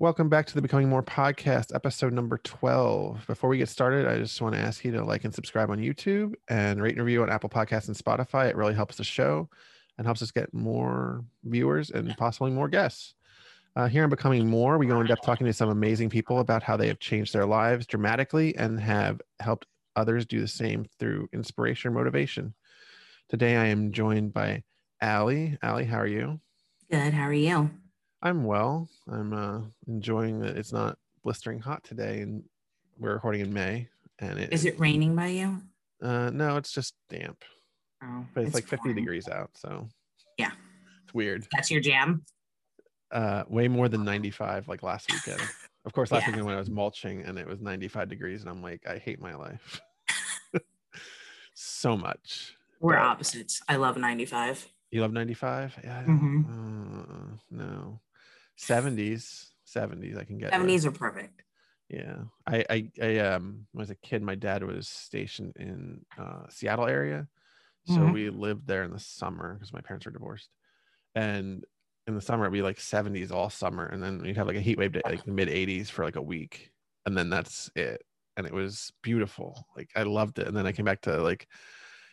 Welcome back to the Becoming More podcast, episode number 12. Before we get started, I just want to ask you to like and subscribe on YouTube and rate and review on Apple Podcasts and Spotify. It really helps the show and helps us get more viewers and possibly more guests. Uh, here on Becoming More, we go in depth talking to some amazing people about how they have changed their lives dramatically and have helped others do the same through inspiration or motivation. Today, I am joined by Ally. Ally, how are you? Good. How are you? I'm well. I'm uh, enjoying that it's not blistering hot today, and we're recording in May. And it is it raining by you? Uh, no, it's just damp. Oh, but it's, it's like 50 degrees out, so yeah, it's weird. That's your jam. Uh, way more than 95 like last weekend. Of course, last yeah. weekend when I was mulching and it was 95 degrees, and I'm like, I hate my life so much. We're but, opposites. I love 95. You love 95? Yeah. Mm-hmm. Uh, no. 70s 70s i can get 70s are perfect. Yeah. I i, I um was a kid my dad was stationed in uh seattle area. So mm-hmm. we lived there in the summer because my parents were divorced. And in the summer it'd be like 70s all summer. And then you'd have like a heat wave day like the mid 80s for like a week. And then that's it. And it was beautiful. Like i loved it. And then i came back to like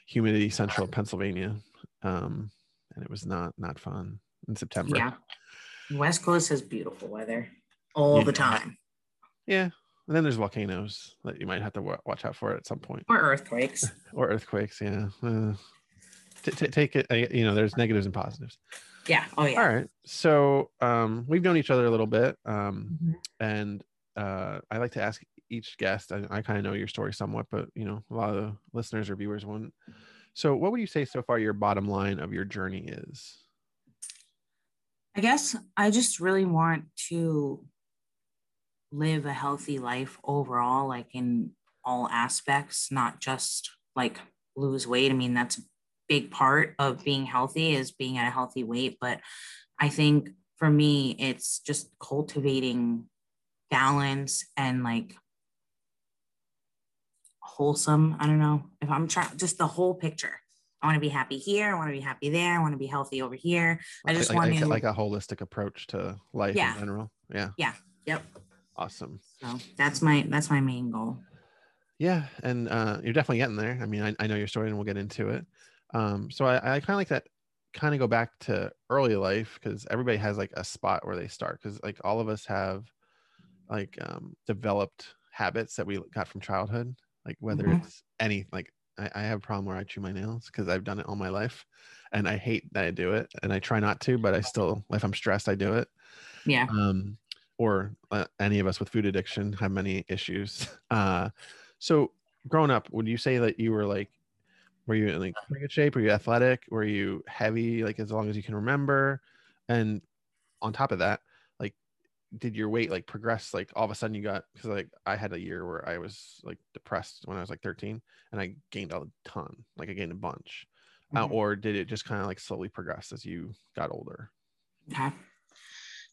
humidity central pennsylvania. Um and it was not not fun in september. Yeah West Coast has beautiful weather all yeah. the time. Yeah. And then there's volcanoes that you might have to watch out for at some point. Or earthquakes. or earthquakes, yeah. Uh, t- t- take it, uh, you know, there's negatives and positives. Yeah. Oh, yeah. All right. So um, we've known each other a little bit. Um, mm-hmm. And uh, I like to ask each guest, I, I kind of know your story somewhat, but, you know, a lot of the listeners or viewers won't. So what would you say so far your bottom line of your journey is? I guess I just really want to live a healthy life overall, like in all aspects, not just like lose weight. I mean, that's a big part of being healthy is being at a healthy weight. But I think for me, it's just cultivating balance and like wholesome. I don't know if I'm trying just the whole picture. I want to be happy here. I want to be happy there. I want to be healthy over here. I just like, want like, to like a holistic approach to life yeah. in general. Yeah. Yeah. Yep. Awesome. So that's my that's my main goal. Yeah, and uh, you're definitely getting there. I mean, I, I know your story, and we'll get into it. Um, so I, I kind of like that. Kind of go back to early life because everybody has like a spot where they start. Because like all of us have like um, developed habits that we got from childhood. Like whether mm-hmm. it's any like I, I have a problem where I chew my nails because I've done it all my life, and I hate that I do it, and I try not to, but I still, if I'm stressed, I do it. Yeah. Um, or uh, any of us with food addiction have many issues. Uh, so growing up, would you say that you were like, were you in like pretty good shape? Were you athletic? Were you heavy? Like as long as you can remember, and on top of that, did your weight like progress like all of a sudden you got because like i had a year where i was like depressed when i was like 13 and i gained a ton like i gained a bunch. Uh, mm-hmm. uh, or did it just kind of like slowly progress as you got older? Okay.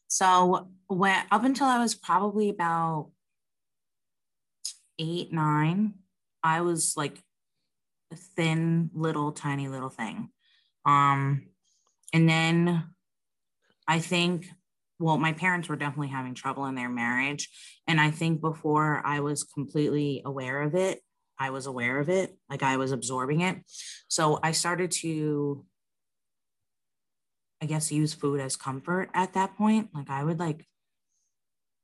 So when up until i was probably about eight nine i was like a thin little tiny little thing. Um and then i think well, my parents were definitely having trouble in their marriage. And I think before I was completely aware of it, I was aware of it, like I was absorbing it. So I started to, I guess, use food as comfort at that point. Like I would like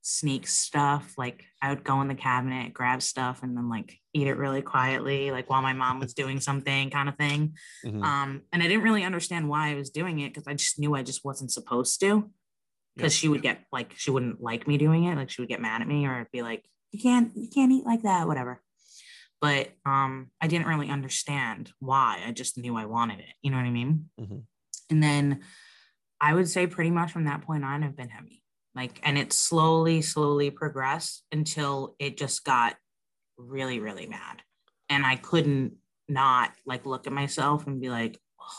sneak stuff. Like I would go in the cabinet, grab stuff, and then like eat it really quietly, like while my mom was doing something, kind of thing. Mm-hmm. Um, and I didn't really understand why I was doing it because I just knew I just wasn't supposed to because she would get like she wouldn't like me doing it. Like she would get mad at me or be like you can't you can't eat like that whatever. But um i didn't really understand why. I just knew i wanted it. You know what i mean? Mm-hmm. and then i would say pretty much from that point on i've been heavy. Like and it slowly slowly progressed until it just got really really mad. And i couldn't not like look at myself and be like oh,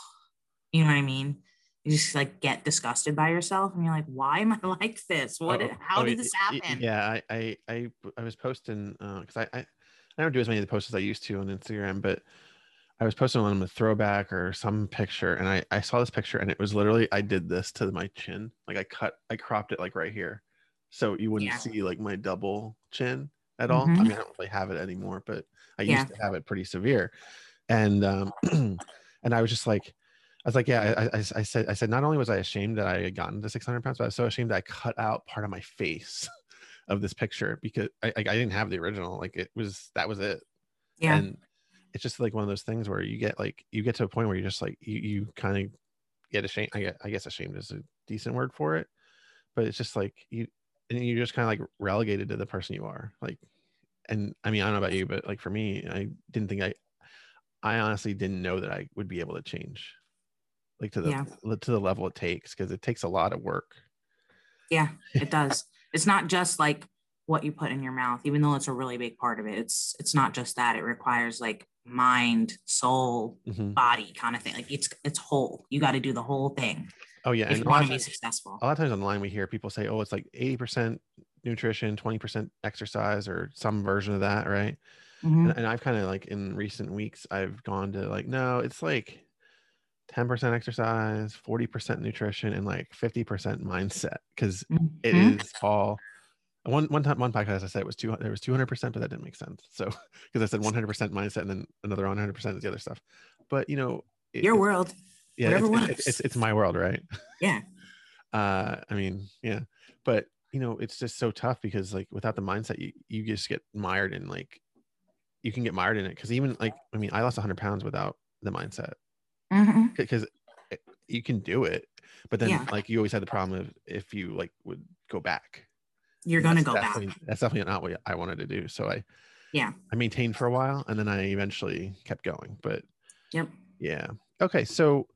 you know what i mean you just like get disgusted by yourself and you're like why am i like this what oh, how oh, did this happen yeah i i i, I was posting because uh, I, I i don't do as many of the posts as i used to on instagram but i was posting on a throwback or some picture and i i saw this picture and it was literally i did this to my chin like i cut i cropped it like right here so you wouldn't Yeah. see like my double chin at all. I Mhm. mean, I don't really have it anymore, but I Yeah. used to have it pretty severe. And um, and I was just like, I was like, yeah. I, I, I said, I said, not only was I ashamed that I had gotten to 600 pounds, but I was so ashamed that I cut out part of my face of this picture because I, I, I didn't have the original. Like it was that was it. Yeah. And it's just like one of those things where you get like you get to a point where you're just like you, you kind of get ashamed. I, get, I guess ashamed is a decent word for it, but it's just like you and you're just kind of like relegated to the person you are. Like, and I mean I don't know about you, but like for me, I didn't think I, I honestly didn't know that I would be able to change, like to the Yeah. to the level it takes because it takes a lot of work. Yeah, it does. it's not just like what you put in your mouth, even though it's a really big part of it. It's it's not just that. It requires like mind, soul, Mhm. body kind of thing. Like it's it's whole. You got to do the whole thing Oh yeah, if and you want to be times- successful. a lot of times online we hear people say oh it's like 80% nutrition 20% exercise or some version of that right Mhm. and, and i've kind of like in recent weeks i've gone to like no it's like 10% exercise 40% nutrition and like 50% mindset because it Mhm. is all one one time one podcast i said it was two there was 200% but that didn't make sense so because i said 100% mindset and then another 100% is the other stuff but you know it- your world. yeah whatever it's, it's, it's, it's my world right Yeah. uh i mean yeah but you know it's just so tough because like without the mindset you you just get mired in like you can get mired in it because even like i mean i lost 100 pounds without the mindset Because you can do it but then Yeah. like you always had the problem of if you like would go back You're gonna go back. that's definitely not what i wanted to do so i Yeah. i maintained for a while and then i eventually kept going but Yep. yeah okay so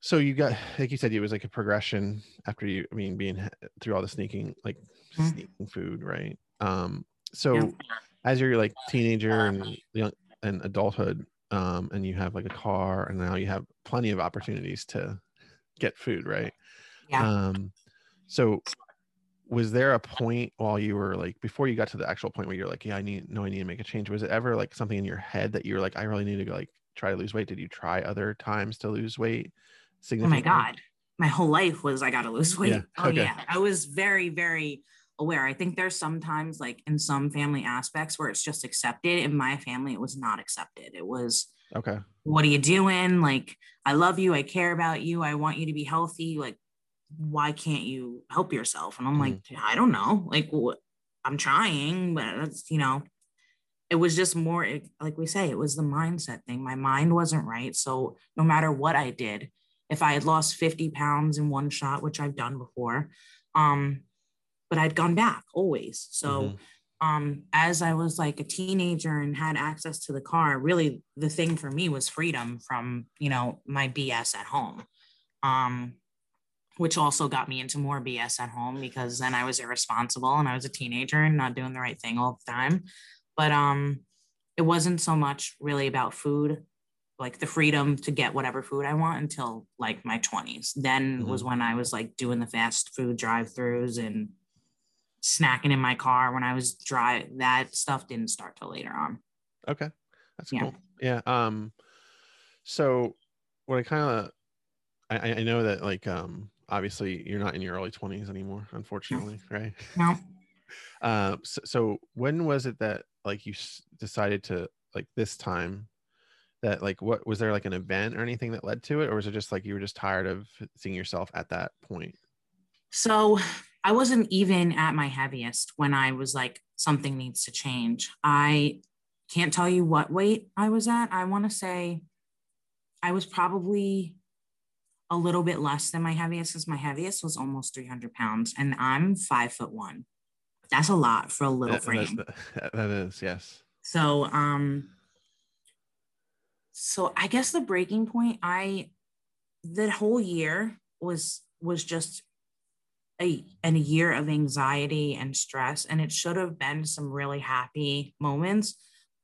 so you got like you said it was like a progression after you i mean being through all the sneaking like Mhm. sneaking food right um so Yep. as you're like teenager and young and adulthood um and you have like a car and now you have plenty of opportunities to get food right Yeah. um so was there a point while you were like before you got to the actual point where you're like yeah i need no i need to make a change was it ever like something in your head that you were like i really need to go, like try to lose weight did you try other times to lose weight Oh my God. My whole life was I gotta lose weight. Yeah, Oh okay. yeah. I was very, very aware. I think there's sometimes like in some family aspects where it's just accepted. In my family, it was not accepted. It was okay what are you doing? Like, I love you. I care about you. I want you to be healthy. Like, why can't you help yourself? And I'm like, I don't know. Like, what? I'm trying, but it's, you know, it was just more like we say, it was the mindset thing. My mind wasn't right. So no matter what I did, if I had lost 50 pounds in one shot, which I've done before, um, but I'd gone back always. So Mhm. um as i was like a teenager and had access to the car really the thing for me was freedom from you know my bs at home um which also got me into more bs at home because then i was irresponsible and i was a teenager and not doing the right thing all the time but um it wasn't so much really about food like the freedom to get whatever food i want until like my 20s then was when i was like doing the fast food drive-throughs and snacking in my car when I was dry. That stuff didn't start till later on. Okay. That's Yeah. cool. Yeah. Um so what I kind of I, I- know that like um obviously you're not in your early 20s anymore, unfortunately, right? No, Uh so, so when was it that like you s- decided to like this time that like what was there like an event or anything that led to it or was it just like you were just tired of seeing yourself at that point? so I wasn't even at my heaviest when I was like, something needs to change. I can't tell you what weight I was at. I want to say I was probably a little bit less than my heaviest because my heaviest was almost 300 pounds and I'm five foot one. That's a lot for a little That- frame. that- that is, yes. So um so I guess the breaking point I that whole year was was just a and a year of anxiety and stress and it should have been some really happy moments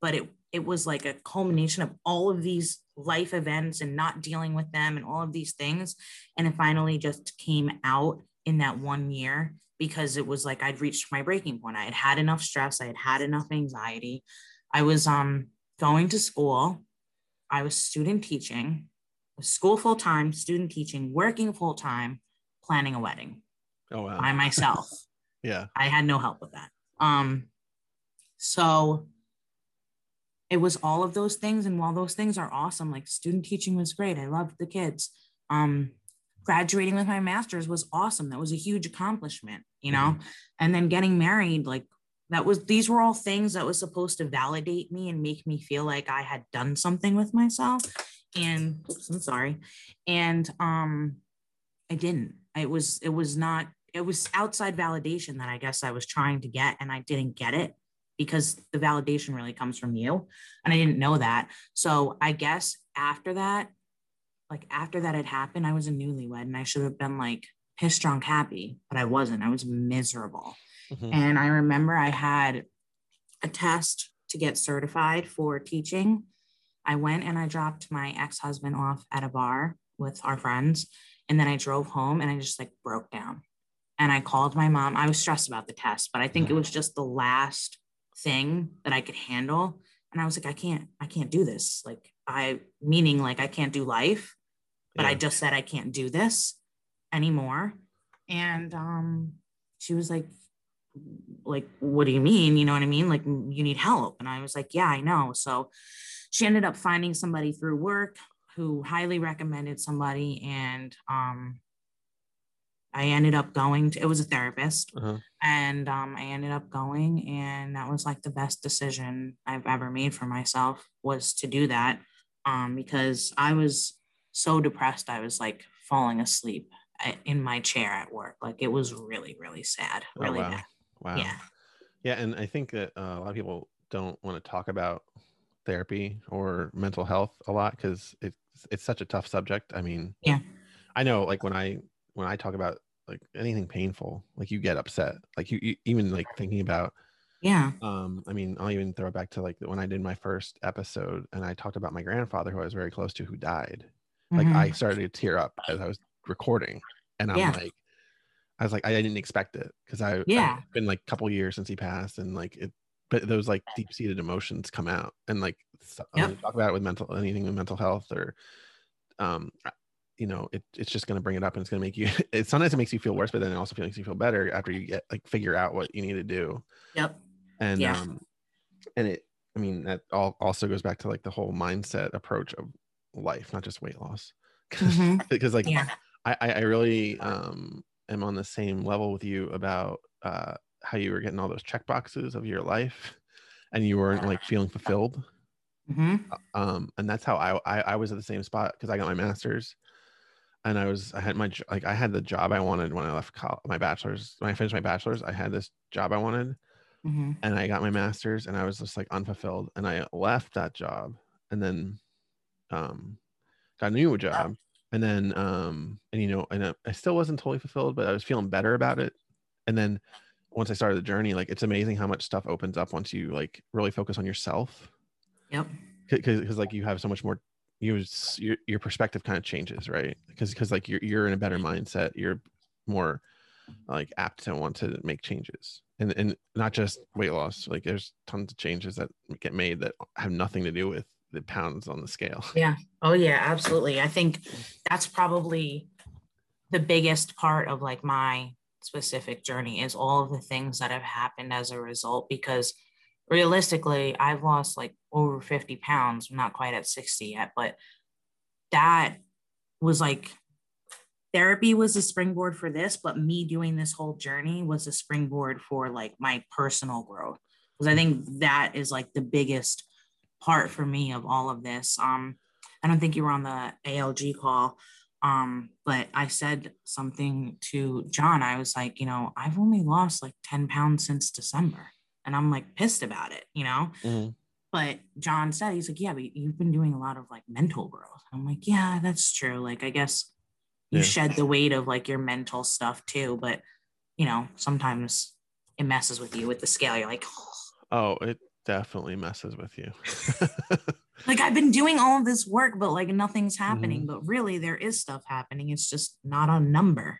but it it was like a culmination of all of these life events and not dealing with them and all of these things and it finally just came out in that one year because it was like I'd reached my breaking point. I had had enough stress I had had enough anxiety. I was um going to school. I was student teaching, school full time, student teaching, working full time, planning a wedding Oh wow. by myself. Yeah. I had no help with that. Um, so it was all of those things. And while those things are awesome, like student teaching was great. I loved the kids. Um, graduating with my master's was awesome. That was a huge accomplishment, you know, mm-hmm. and then getting married, like that was, these were all things that was supposed to validate me and make me feel like I had done something with myself. And oops, I'm sorry. And, um, I didn't, it was, it was not, it was outside validation that I guess I was trying to get and I didn't get it because the validation really comes from you. And I didn't know that. So I guess after that, like after that had happened, I was a newlywed and I should have been like pissed drunk happy, but I wasn't. I was miserable. Mm-hmm. And I remember I had a test to get certified for teaching. I went and I dropped my ex husband off at a bar with our friends. And then I drove home and I just like broke down. And I called my mom. I was stressed about the test, but I think it was just the last thing that I could handle. And I was like, I can't, I can't do this. Like, I, meaning like I can't do life, but yeah. I just said I can't do this anymore. And um, she was like, like, what do you mean? You know what I mean? Like, you need help. And I was like, yeah, I know. So she ended up finding somebody through work who highly recommended somebody. And um, I ended up going to, it was a therapist. Uh-huh. And um, I ended up going, and that was like the best decision I've ever made for myself was to do that. Um, because I was so depressed, I was like falling asleep uh, in my chair at work. Like it was really, really sad, oh, really oh, wow. bad. Wow. Yeah. Yeah. And I think that uh, a lot of people don't want to talk about therapy or mental health a lot because it's, it's such a tough subject. I mean, yeah. I know like when I when I talk about like anything painful, like you get upset. Like you, you even like thinking about yeah. Um, I mean, I'll even throw it back to like when I did my first episode and I talked about my grandfather who I was very close to who died. Like mm-hmm. I started to tear up as I was recording. And I'm yeah. like, I was like, I didn't expect it because I yeah I've been like a couple years since he passed and like it but those like deep seated emotions come out and like yep. talk about it with mental anything with mental health or um you know it, it's just going to bring it up and it's going to make you it sometimes it makes you feel worse but then it also makes you feel better after you get like figure out what you need to do yep and yeah. um and it i mean that all also goes back to like the whole mindset approach of life not just weight loss mm-hmm. because like yeah. i i really um am on the same level with you about uh how you were getting all those check boxes of your life and you weren't like feeling fulfilled mm-hmm. um and that's how I, I i was at the same spot because i got my master's and I was I had my like I had the job I wanted when I left college, my bachelor's when I finished my bachelor's I had this job I wanted mm-hmm. and I got my master's and I was just like unfulfilled and I left that job and then um got a new job and then um and you know and I still wasn't totally fulfilled but I was feeling better about it. And then once I started the journey like it's amazing how much stuff opens up once you like really focus on yourself. Yep. Because like you have so much more you your, your perspective kind of changes right? Because because like you're, you're in a better mindset you're more like apt to want to make changes. And and not just weight loss like there's tons of changes that get made that have nothing to do with the pounds on the scale. Yeah. Oh yeah absolutely. I think that's probably the biggest part of like my specific journey is all of the things that have happened as a result because realistically, I've lost like over 50 pounds. Not quite at 60 yet, but that was like therapy was a springboard for this, but me doing this whole journey was a springboard for like my personal growth. Because I think that is like the biggest part for me of all of this. Um, I don't think you were on the ALG call, um, but I said something to John. I was like, you know, I've only lost like 10 pounds since December and I'm like pissed about it, you know? Mm-hmm. But John said, he's like, yeah, but you've been doing a lot of like mental growth. I'm like, yeah, that's true. Like, I guess you yeah. shed the weight of like your mental stuff too. But, you know, sometimes it messes with you with the scale. You're like, oh, oh it definitely messes with you. like, I've been doing all of this work, but like nothing's happening. Mm-hmm. But really, there is stuff happening. It's just not a number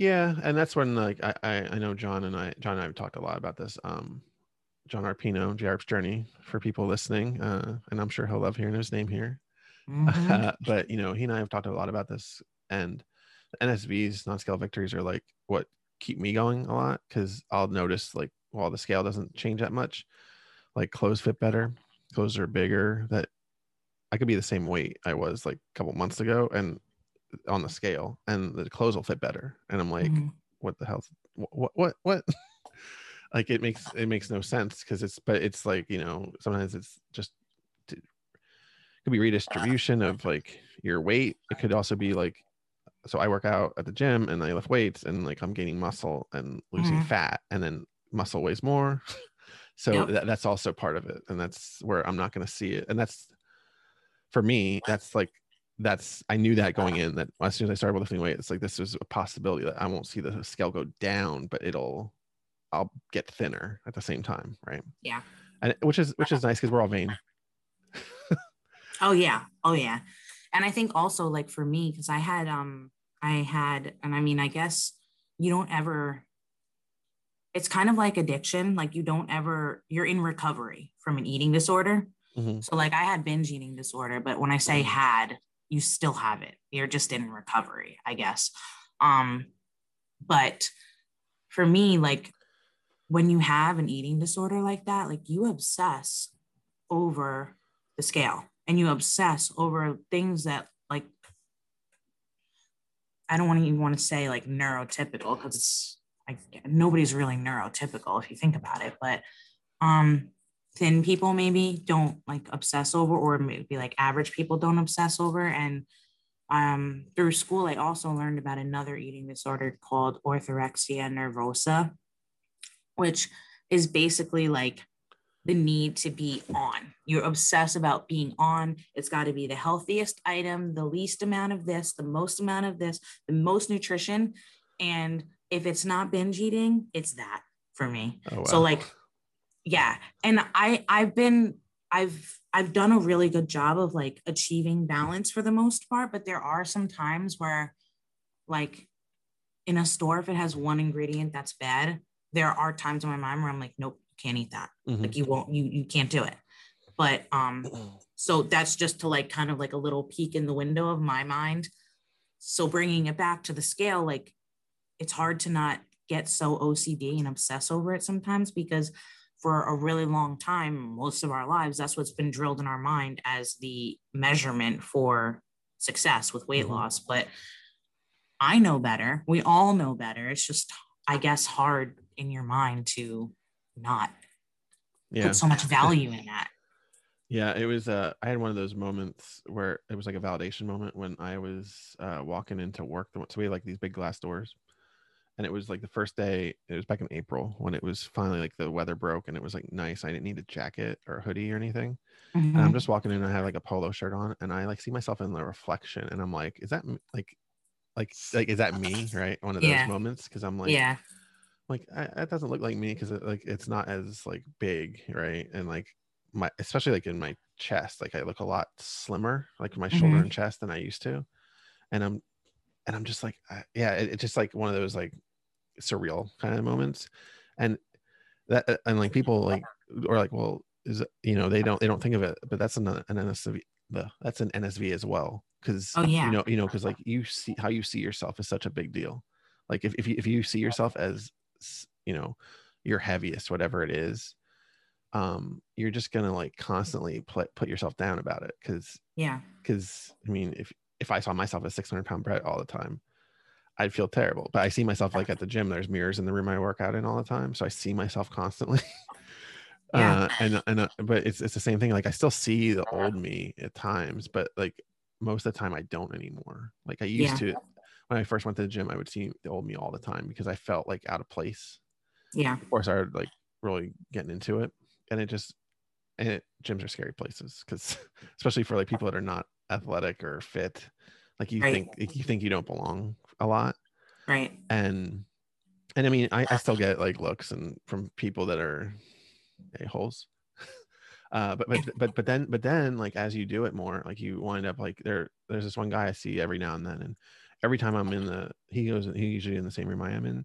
yeah and that's when like I, I know john and i john and i have talked a lot about this um john arpino jarp's journey for people listening uh and i'm sure he'll love hearing his name here mm-hmm. uh, but you know he and i have talked a lot about this and nsvs non-scale victories are like what keep me going a lot because I'll notice like while the scale doesn't change that much, like clothes fit better, clothes are bigger. That I could be the same weight I was like a couple months ago and on the scale, and the clothes will fit better. And I'm like, mm-hmm. what the hell? What what what? like it makes it makes no sense because it's but it's like you know sometimes it's just it could be redistribution of like your weight. It could also be like so I work out at the gym and I lift weights and like I'm gaining muscle and losing mm-hmm. fat and then muscle weighs more. so yep. that, that's also part of it. And that's where I'm not going to see it. And that's for me, that's like, that's, I knew that going in that as soon as I started lifting weight, it's like, this is a possibility that I won't see the scale go down, but it'll, I'll get thinner at the same time. Right. Yeah. And which is, which is nice because we're all vain. oh yeah. Oh yeah and i think also like for me because i had um i had and i mean i guess you don't ever it's kind of like addiction like you don't ever you're in recovery from an eating disorder mm-hmm. so like i had binge eating disorder but when i say mm-hmm. had you still have it. You're just in recovery i guess. Um but for me like when you have an eating disorder like that like you obsess over the scale and you obsess over things that like I don't want to even want to say like neurotypical because it's like nobody's really neurotypical if you think about it, but um thin people maybe don't like obsess over or maybe like average people don't obsess over and um through school I also learned about another eating disorder called orthorexia nervosa which is basically like the need to be on. You're obsessed about being on. It's got to be the healthiest item, the least amount of this, the most amount of this, the most nutrition. And if it's not binge eating, it's that for me. Oh, wow. So like, yeah. And I I've been I've I've done a really good job of like achieving balance for the most part, but there are some times where like in a store, if it has one ingredient that's bad, there are times in my mind where I'm like, nope, you can't eat that. Mm-hmm. Like you won't, you you can't do it. But um, so that's just to like kind of like a little peek in the window of my mind. So bringing it back to the scale, like it's hard to not get so OCD and obsess over it sometimes because for a really long time, most of our lives, that's what's been drilled in our mind as the measurement for success with weight mm-hmm. loss. But I know better. We all know better. It's just, I guess, hard in your mind to not yeah. put so much value in that. Yeah, it was. Uh, I had one of those moments where it was like a validation moment when I was uh, walking into work. So we had like these big glass doors, and it was like the first day. It was back in April when it was finally like the weather broke and it was like nice. I didn't need a jacket or a hoodie or anything. Mm-hmm. And I'm mm-hmm. just walking in. and I have like a polo shirt on, and I like see myself in the reflection, and I'm like, is that like, like, like, is that me? Right, one of those yeah. moments because I'm like, yeah like I, that doesn't look like me because it, like it's not as like big right and like my especially like in my chest like i look a lot slimmer like my mm-hmm. shoulder and chest than i used to and i'm and i'm just like I, yeah it, it's just like one of those like surreal kind of moments and that uh, and like people like or like well is you know they don't they don't think of it but that's an, an nsv the that's an nsv as well because oh yeah. you know you know because like you see how you see yourself is such a big deal. Like if, if you if you see yourself as you know your heaviest whatever it is um you're just gonna like constantly pl- put yourself down about it because yeah. because i mean if if i saw myself as 600 pound bread all the time i'd feel terrible but i see myself like at the gym there's mirrors in the room i work out in all the time so i see myself constantly yeah. uh and and uh, but it's it's the same thing like i still see the old me at times but like most of the time i don't anymore like i used yeah. to when I first went to the gym, I would see the old me all the time because I felt like out of place. Yeah. Before I started like really getting into it. And it just and it, gyms are scary places because especially for like people that are not athletic or fit. Like you right. think you think you don't belong a lot. Right. And and I mean I, I still get like looks and from people that are a-holes. Uh, but but but but then but then like as you do it more, like you wind up like there. There's this one guy I see every now and then, and every time I'm in the he goes he usually in the same room I am in.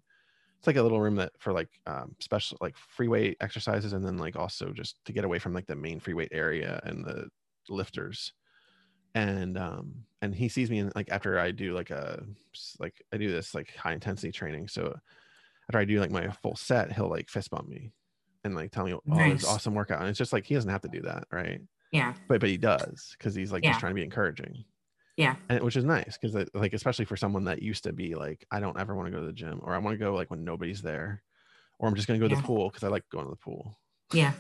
It's like a little room that for like um, special like free weight exercises and then like also just to get away from like the main free weight area and the lifters. And um and he sees me and like after I do like a like I do this like high intensity training. So after I do like my full set, he'll like fist bump me and like tell me, "Oh, Nice. it's awesome workout." And it's just like he doesn't have to do that, right? Yeah. But but he does because he's like Yeah. just trying to be encouraging. Yeah. and which is nice because like especially for someone that used to be like i don't ever want to go to the gym or i want to go like when nobody's there or i'm just going to go to the pool because i like going to the pool Yeah.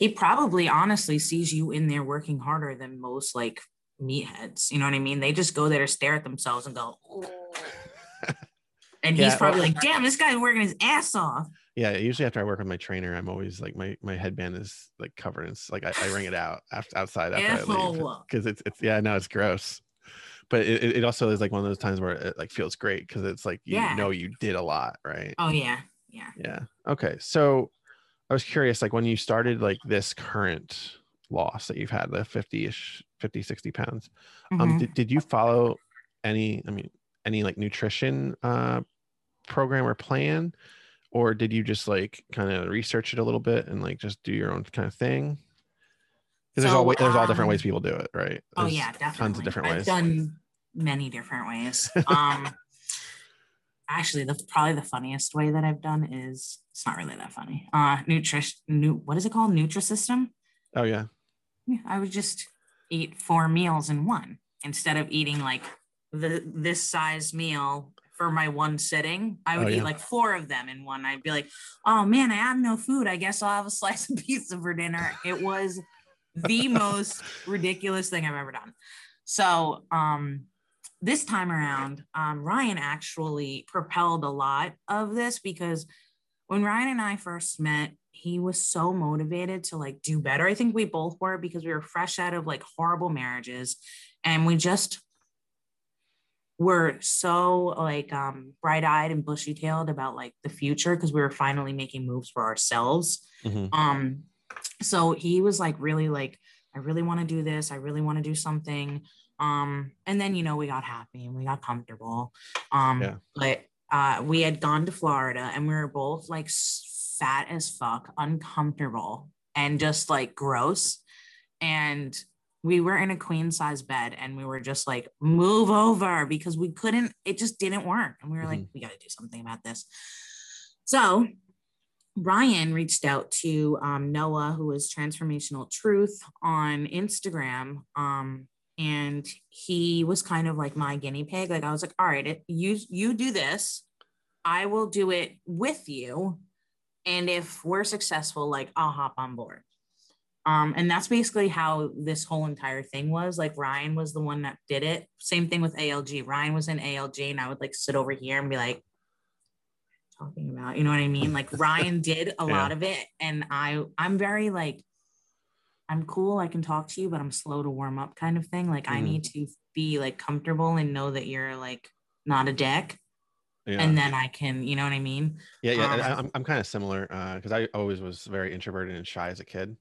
He probably honestly sees you in there working harder than most like meatheads. You know what I mean? They just go there to stare at themselves and go, "Oh." and he's Yeah, probably well- like, damn, this guy's working his ass off. yeah usually after i work with my trainer i'm always like my my headband is like covered and it's like i, I wring it out after outside after i leave because it's it's yeah no it's gross but it, it- it also is like one of those times where it like feels great because it's like you Yeah. know you did a lot right Oh yeah. Yeah. Yeah. Okay. So I was curious, like when you started like this current loss that you've had, the 50-ish, 50, 60 pounds, um, Mhm. did, did you follow any, I mean, any like nutrition uh program or plan? Or did you just like kind of research it a little bit and like just do your own kind of thing? Because there's all there's all different um, ways people do it, right? Oh yeah, definitely. tons of different I've ways. done many different ways. Um actually the probably the funniest way that I've done is it's not really that funny. Uh nutrition new what is it called? Nutrisystem? Oh yeah. Yeah, I would just eat four meals in one instead of eating like the this size meal for my one sitting. I would Oh, eat like four of them in one. I'd be like, oh man, I have no food. I guess I'll have a slice of pizza for dinner. It was the most ridiculous thing I've ever done. So um this time around, um, Ryan actually propelled a lot of this because when Ryan and I first met, he was so motivated to like do better. I think we both were because we were fresh out of like horrible marriages and we just were so like um bright-eyed and bushy-tailed about like the future because we were finally making moves for ourselves. Mhm. Um so he was like really like I really want to do this. I really want to do something. Um and then you know we got happy and we got comfortable. Um Yeah. but uh we had gone to Florida and we were both like fat as fuck, uncomfortable and just like gross. And we were in a queen size bed and we were just like move over because we couldn't it just didn't work. And we were like we got to do something about this. So Ryan reached out to um, Noah, who is Transformational Truth on Instagram. Um, and he was kind of like my guinea pig. Like I was like, all right, it, you you do this, I will do it with you, and if we're successful, like I'll hop on board. Um, and that's basically how this whole entire thing was. Like Ryan was the one that did it. Same thing with ALG. Ryan was in ALG, and I would like sit over here and be like, talking about you know what i mean like ryan did a Yeah. lot of it and i i'm very like i'm cool i can talk to you but i'm slow to warm up kind of thing like i Mhm. need to be like comfortable and know that you're like not a dick Yeah. and then i can you know what i mean yeah. Yeah. um, I'm, I'm kind of similar because I always was very introverted and shy as a kid.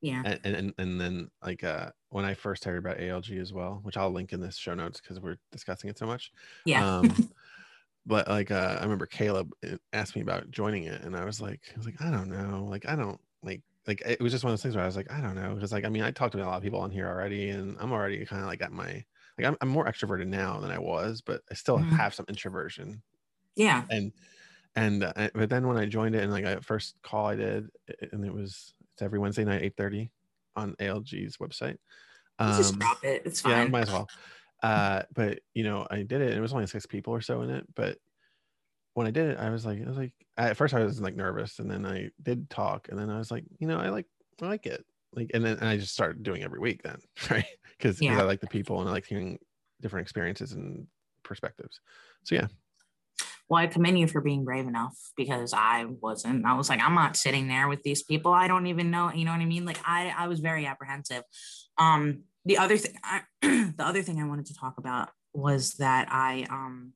yeah and and and- then like uh when I first heard about ALG as well, which I'll link in this show notes because we're discussing it so much. yeah Um, but like uh, I remember Caleb uh, asked me about joining it, and I was like, I was like, I don't know, like I don't like like it was just one of those things where I was like, I don't know, because like I mean I talked to a lot of people on here already, and I'm already kind of like at my like I'm, I'm more extroverted now than I was, but I still Mhm. have some introversion yeah and and uh, but then when I joined it and like I first call I did and it was it's every Wednesday night eight thirty on ALG's website. Let's just Um, drop it it's fine. yeah, might as well. Uh, but you know I did it and it was only six people or so in it. But when I did it, I was like I was like at first I was like nervous and then I did talk and then I was like you know I like I like it like and then and I just started doing every week then right because Yeah. I like the people and I like hearing different experiences and perspectives. So yeah, well i commend you for being brave enough because i wasn't. I was like i'm not sitting there with these people. I don't even know you know what i mean? Like i i was very apprehensive. Um the other thing I, the other thing i wanted to talk about was that i um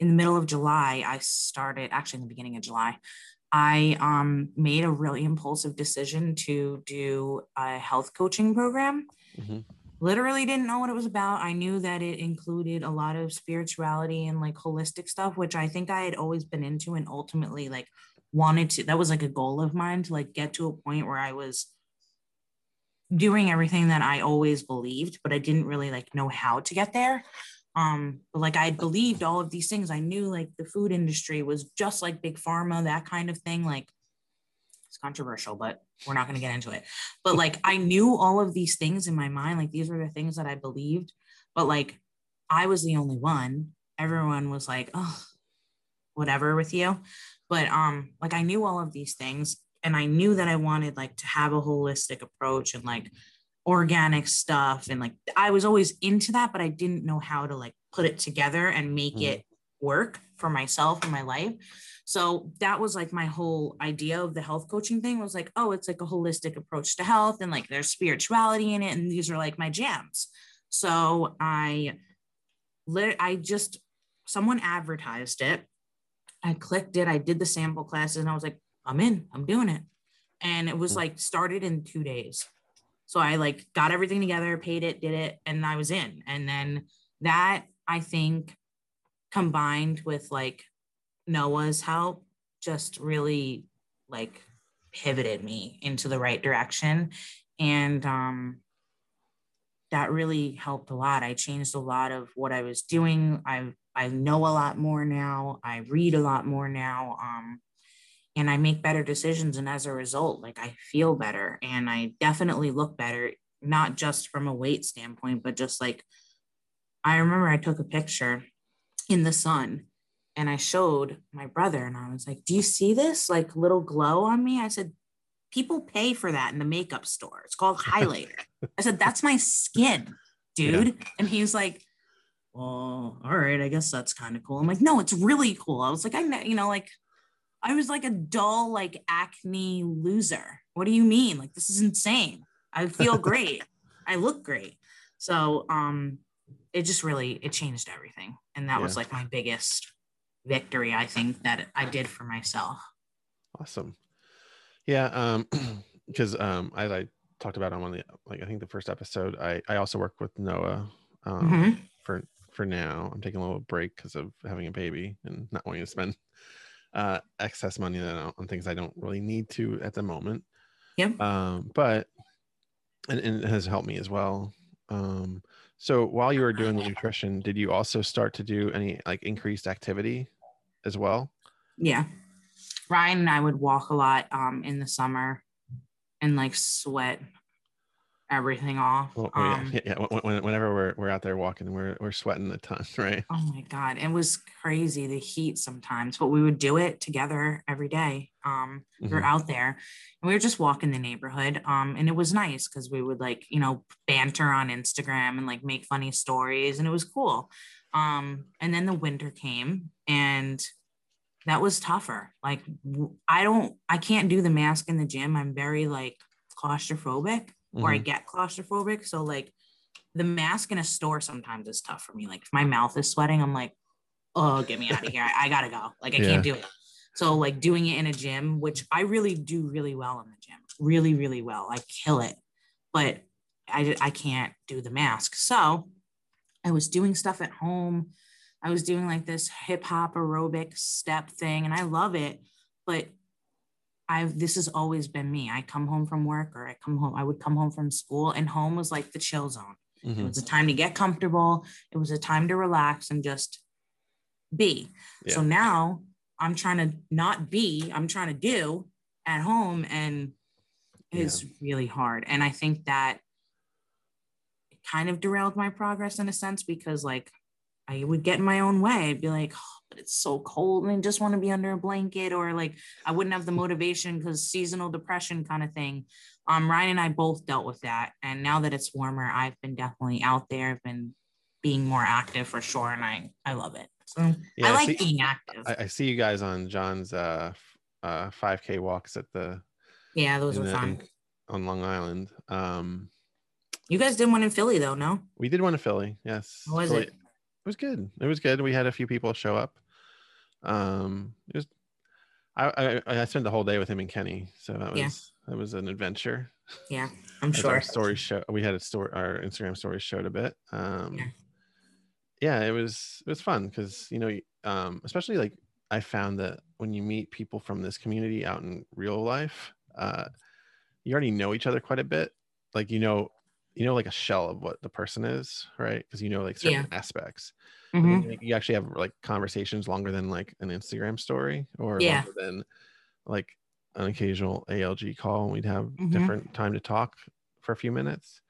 in the middle of july i started actually in the beginning of july i um made a really impulsive decision to do a health coaching program. Mhm. Literally didn't know what it was about. I knew that it included a lot of spirituality and like holistic stuff, which I think I had always been into and ultimately like wanted to. That was like a goal of mine to like get to a point where I was doing everything that I always believed, but I didn't really like know how to get there. Um, but like I believed all of these things. I knew like the food industry was just like big pharma, that kind of thing. Like it's controversial, but we're not going to get into it. But like I knew all of these things in my mind. Like these were the things that I believed. But like I was the only one. Everyone was like, oh, whatever with you. But um, like I knew all of these things and I knew that I wanted like to have a holistic approach and like organic stuff and like I was always into that but I didn't know how to like put it together and make mm. it work for myself and my life. So that was like my whole idea of the health coaching thing was like, oh, it's like a holistic approach to health and like there's spirituality in it and these are like my jams. So I lit I just someone advertised it. I clicked it, I did the sample classes and I was like, I'm in, I'm doing it. And it was mm. like started in 2 days. So I like got everything together, paid it, did it, and I was in. And then that I think combined with like Noah's help just really like pivoted me into the right direction. And um that really helped a lot. I changed a lot of what I was doing. I I know a lot more now. I read a lot more now. Um and I make better decisions. And as a result, like I feel better and I definitely look better, not just from a weight standpoint, but just like I remember I took a picture in the sun and I showed my brother and I was like, Do you see this like little glow on me? I said, People pay for that in the makeup store. It's called highlighter. I said, That's my skin, dude. Yeah. And he's like, Well, all right, I guess that's kind of cool. I'm like, No, it's really cool. I was like, I know, you know, like I was like a dull, like acne loser. What do you mean? Like, this is insane. I feel great. I look great. So, um, it just really it changed everything, and that yeah. was like my biggest victory. I think that I did for myself. Awesome. Yeah. Um, because um, as I talked about on one of the like I think the first episode, I I also work with Noah. Um, mm-hmm. for for now, I'm taking a little break because of having a baby and not wanting to spend uh, excess money on things I don't really need to at the moment. Yeah. Um, but and, and, it has helped me as well. Um, so while you were doing the nutrition, did you also start to do any like increased activity as well? Yeah. Ryan and I would walk a lot um, in the summer and like sweat everything off. Oh, um, yeah, yeah. Whenever we're we're out there walking, we're we're sweating a ton, right? Oh my god, it was crazy the heat sometimes, but we would do it together every day. Um, we were mm-hmm. out there and we were just walking the neighborhood. Um, and it was nice because we would like you know banter on Instagram and like make funny stories, and it was cool. Um, and then the winter came and that was tougher. Like I don't, I can't do the mask in the gym. I'm very like claustrophobic mm-hmm. or I mm-hmm. get claustrophobic. So like the mask in a store sometimes is tough for me. Like if my mouth is sweating, I'm like, oh, get me out of here. I, I, gotta go. Like I yeah. can't do it. So like doing it in a gym, which I really do really well in the gym, really, really well. I kill it, but I, I can't do the mask. So I was doing stuff at home. I was doing like this hip hop aerobic step thing and I love it. But I've this has always been me. I come home from work or I come home, I would come home from school and home was like the chill zone. Mm-hmm. It was a time to get comfortable. It was a time to relax and just be. Yeah. So now I'm trying to not be, I'm trying to do at home and it's yeah. really hard. And I think that kind of derailed my progress in a sense because like I would get in my own way. I'd be like, oh, but it's so cold and I just want to be under a blanket, or like I wouldn't have the motivation because seasonal depression kind of thing. Um, Ryan and I both dealt with that. And now that it's warmer, I've been definitely out there. I've been being more active for sure. And I, I love it. So yeah, I like see, being active. I, I, see you guys on John's uh, uh, 5K walks at the, yeah, those were the, fun. In, on Long Island. Um, you guys did one in Philly though, no? We did one in Philly. Yes. How was Philly, it? It was good. It was good. We had a few people show up. Um, it was. I, I, I spent the whole day with him and Kenny, so that was yeah. that was an adventure. Yeah, I'm sure. Our stories show. We had a story. Our Instagram stories showed a bit. Um, yeah. yeah, it was it was fun because you know, um, especially like I found that when you meet people from this community out in real life, uh, you already know each other quite a bit. Like you know you know like a shell of what the person is, right? Because you know like certain Yeah. aspects. Mhm. you- actually have like conversations longer than like an Instagram story or Yeah. longer than like an occasional ALG call and we'd have Mhm. different time to talk for a few minutes.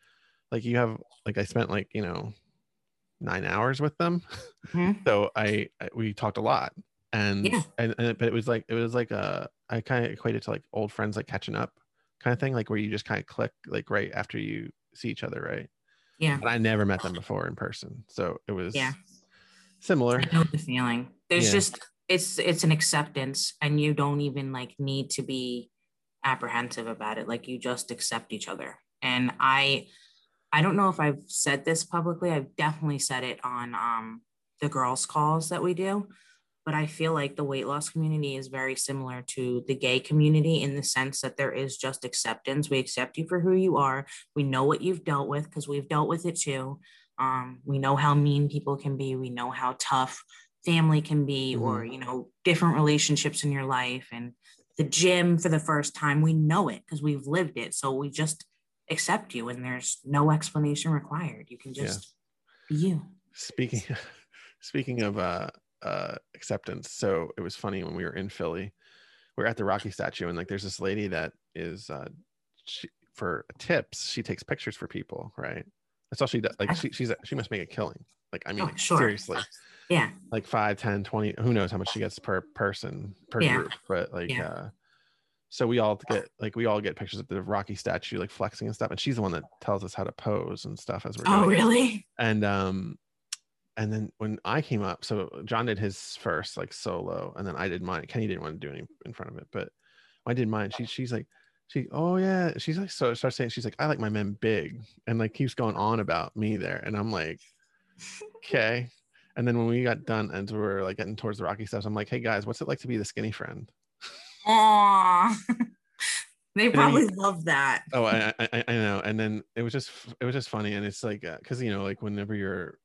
Like you have like I spent like, you know, nine hours with them. Mhm. So I, I we talked a lot. And, Yeah. and and but it was like it was like a I kind of equated to like old friends like catching up kind of thing, like where you just kind of click like right after you see each other, right? Yeah. But I never met them before in person. So it was Yeah. similar. I know the feeling. There's Yeah. just it's it's an acceptance and you don't even like need to be apprehensive about it. Like you just accept each other. And I I don't know if I've said this publicly. I've definitely said it on um the girls calls that we do. But I feel like the weight loss community is very similar to the gay community in the sense that there is just acceptance. We accept you for who you are. We know what you've dealt with because we've dealt with it too. Um, we know how mean people can be. We know how tough family can be, or you know, different relationships in your life. And the gym for the first time, we know it because we've lived it. So we just accept you, and there's no explanation required. You can Yeah. just be you. Speaking speaking of uh uh acceptance, so it was funny when we were in Philly. We are at the Rocky statue and like there's this lady that is uh she, for tips, she takes pictures for people, right? That's all she does. Like she she's she must make a killing. Like I mean Oh, sure. seriously. Yeah. Like 5, 10, 20, who knows how much she gets per person per Yeah. group. But like Yeah. uh so we all get like we all get pictures of the Rocky statue like flexing and stuff. And she's the one that tells us how to pose and stuff as we're Oh, doing really? and um and then when i came up so uh, john did his first like solo and then i did mine kenny didn't want to do any in front of it but i did mine she, she's like she oh yeah she's like so starts saying she's like i like my men big and like keeps going on about me there and i'm like okay and then when we got done and we were like getting towards the rocky steps i'm like hey guys what's it like to be the skinny friend they then probably love that. oh I, I i know and then it was just it was just funny and it's like uh, because you know like whenever you're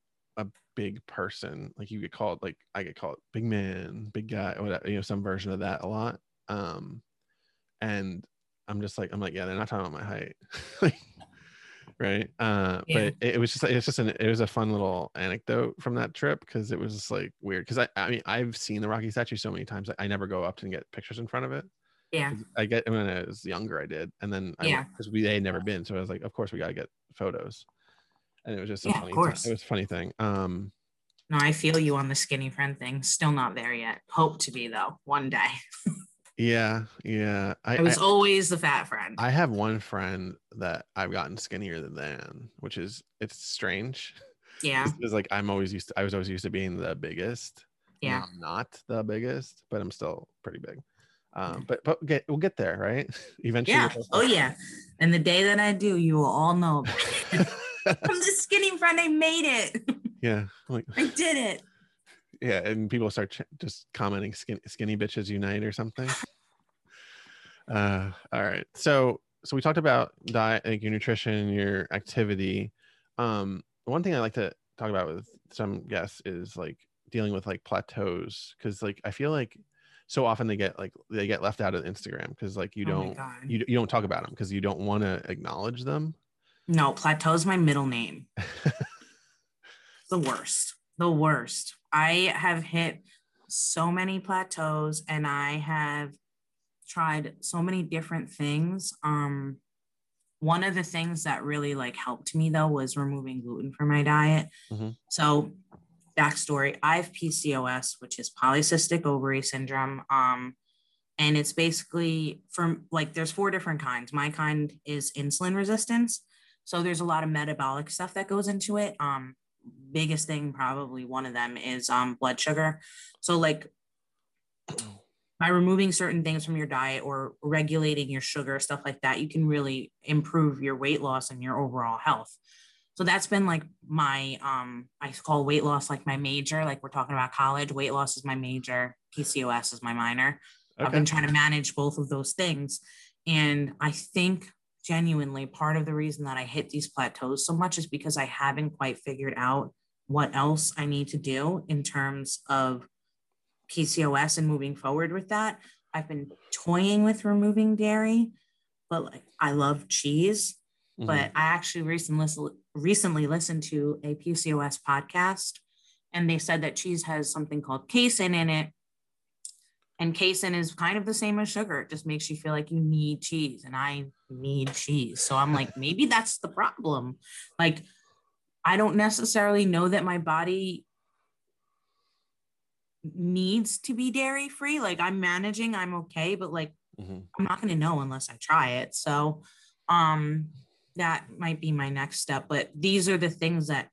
big person like you get called like i get called big man big guy whatever you know some version of that a lot. Um and i'm just like i'm like yeah they're not talking about my height. Like right? Uh Yeah. but it, it was just it's just an it was a fun little anecdote from that trip because it was just like weird. Because i i mean i've seen the rocky statue so many times i never go up to get pictures in front of it. Yeah. I get when I was younger, I did, and then I Yeah. because we they had never been, so I was like, of course we gotta get photos, and it was just a Yeah, of funny. course. Time. It was a funny thing. Um, No, I feel you on the skinny friend thing. Still not there yet. Hope to be though, one day. yeah, yeah. I I was I, always the fat friend. I have one friend that I've gotten skinnier than, which is it's strange. yeah. It's like I'm always used to. I was always used to being the biggest. Yeah. I'm not the biggest, but I'm still pretty big. Um, but but get, we'll get there, right? Eventually. Yeah. Oh yeah. And the day that I do, you will all know about it. I'm the skinny friend. I made it. yeah. Like I did it. yeah and people start ch- just commenting skinny, skinny bitches unite or something uh all right so so we talked about diet like your nutrition your activity um one thing i like to talk about with some guests is like dealing with like plateaus because like i feel like so often they get like they get left out of instagram because like you Oh don't God. you, you don't talk about them because you don't want to acknowledge them No, plateau's my middle name. the worst. The worst. I have hit so many plateaus and I have tried so many different things. Um one of the things that really like helped me though was removing gluten from my diet. Mhm. So backstory, I have PCOS, which is polycystic ovary syndrome. Um and it's basically from like there's four different kinds. My kind is insulin resistance. So there's a lot of metabolic stuff that goes into it. Um, biggest thing, probably one of them is um, blood sugar. So like by removing certain things from your diet or regulating your sugar, stuff like that, you can really improve your weight loss and your overall health. So that's been like my um I call weight loss like my major, like we're talking about college. Weight loss is my major, PCOS is my minor. I've been trying to manage both of those things. And I think genuinely part of the reason that I hit these plateaus so much is because I haven't quite figured out what else I need to do in terms of PCOS and moving forward with that. I've been toying with removing dairy, but like I love cheese. Mhm. but I actually recently recently listened to a PCOS podcast, and they said that cheese has something called casein in it. And casein is kind of the same as sugar. It just makes you feel like you need cheese, and I need cheese. So I'm like, maybe that's the problem. Like, I don't necessarily know that my body needs to be dairy free. Like, I'm managing, I'm okay, but like, Mhm. I'm not going to know unless I try it. So, um, that might be my next step. But these are the things that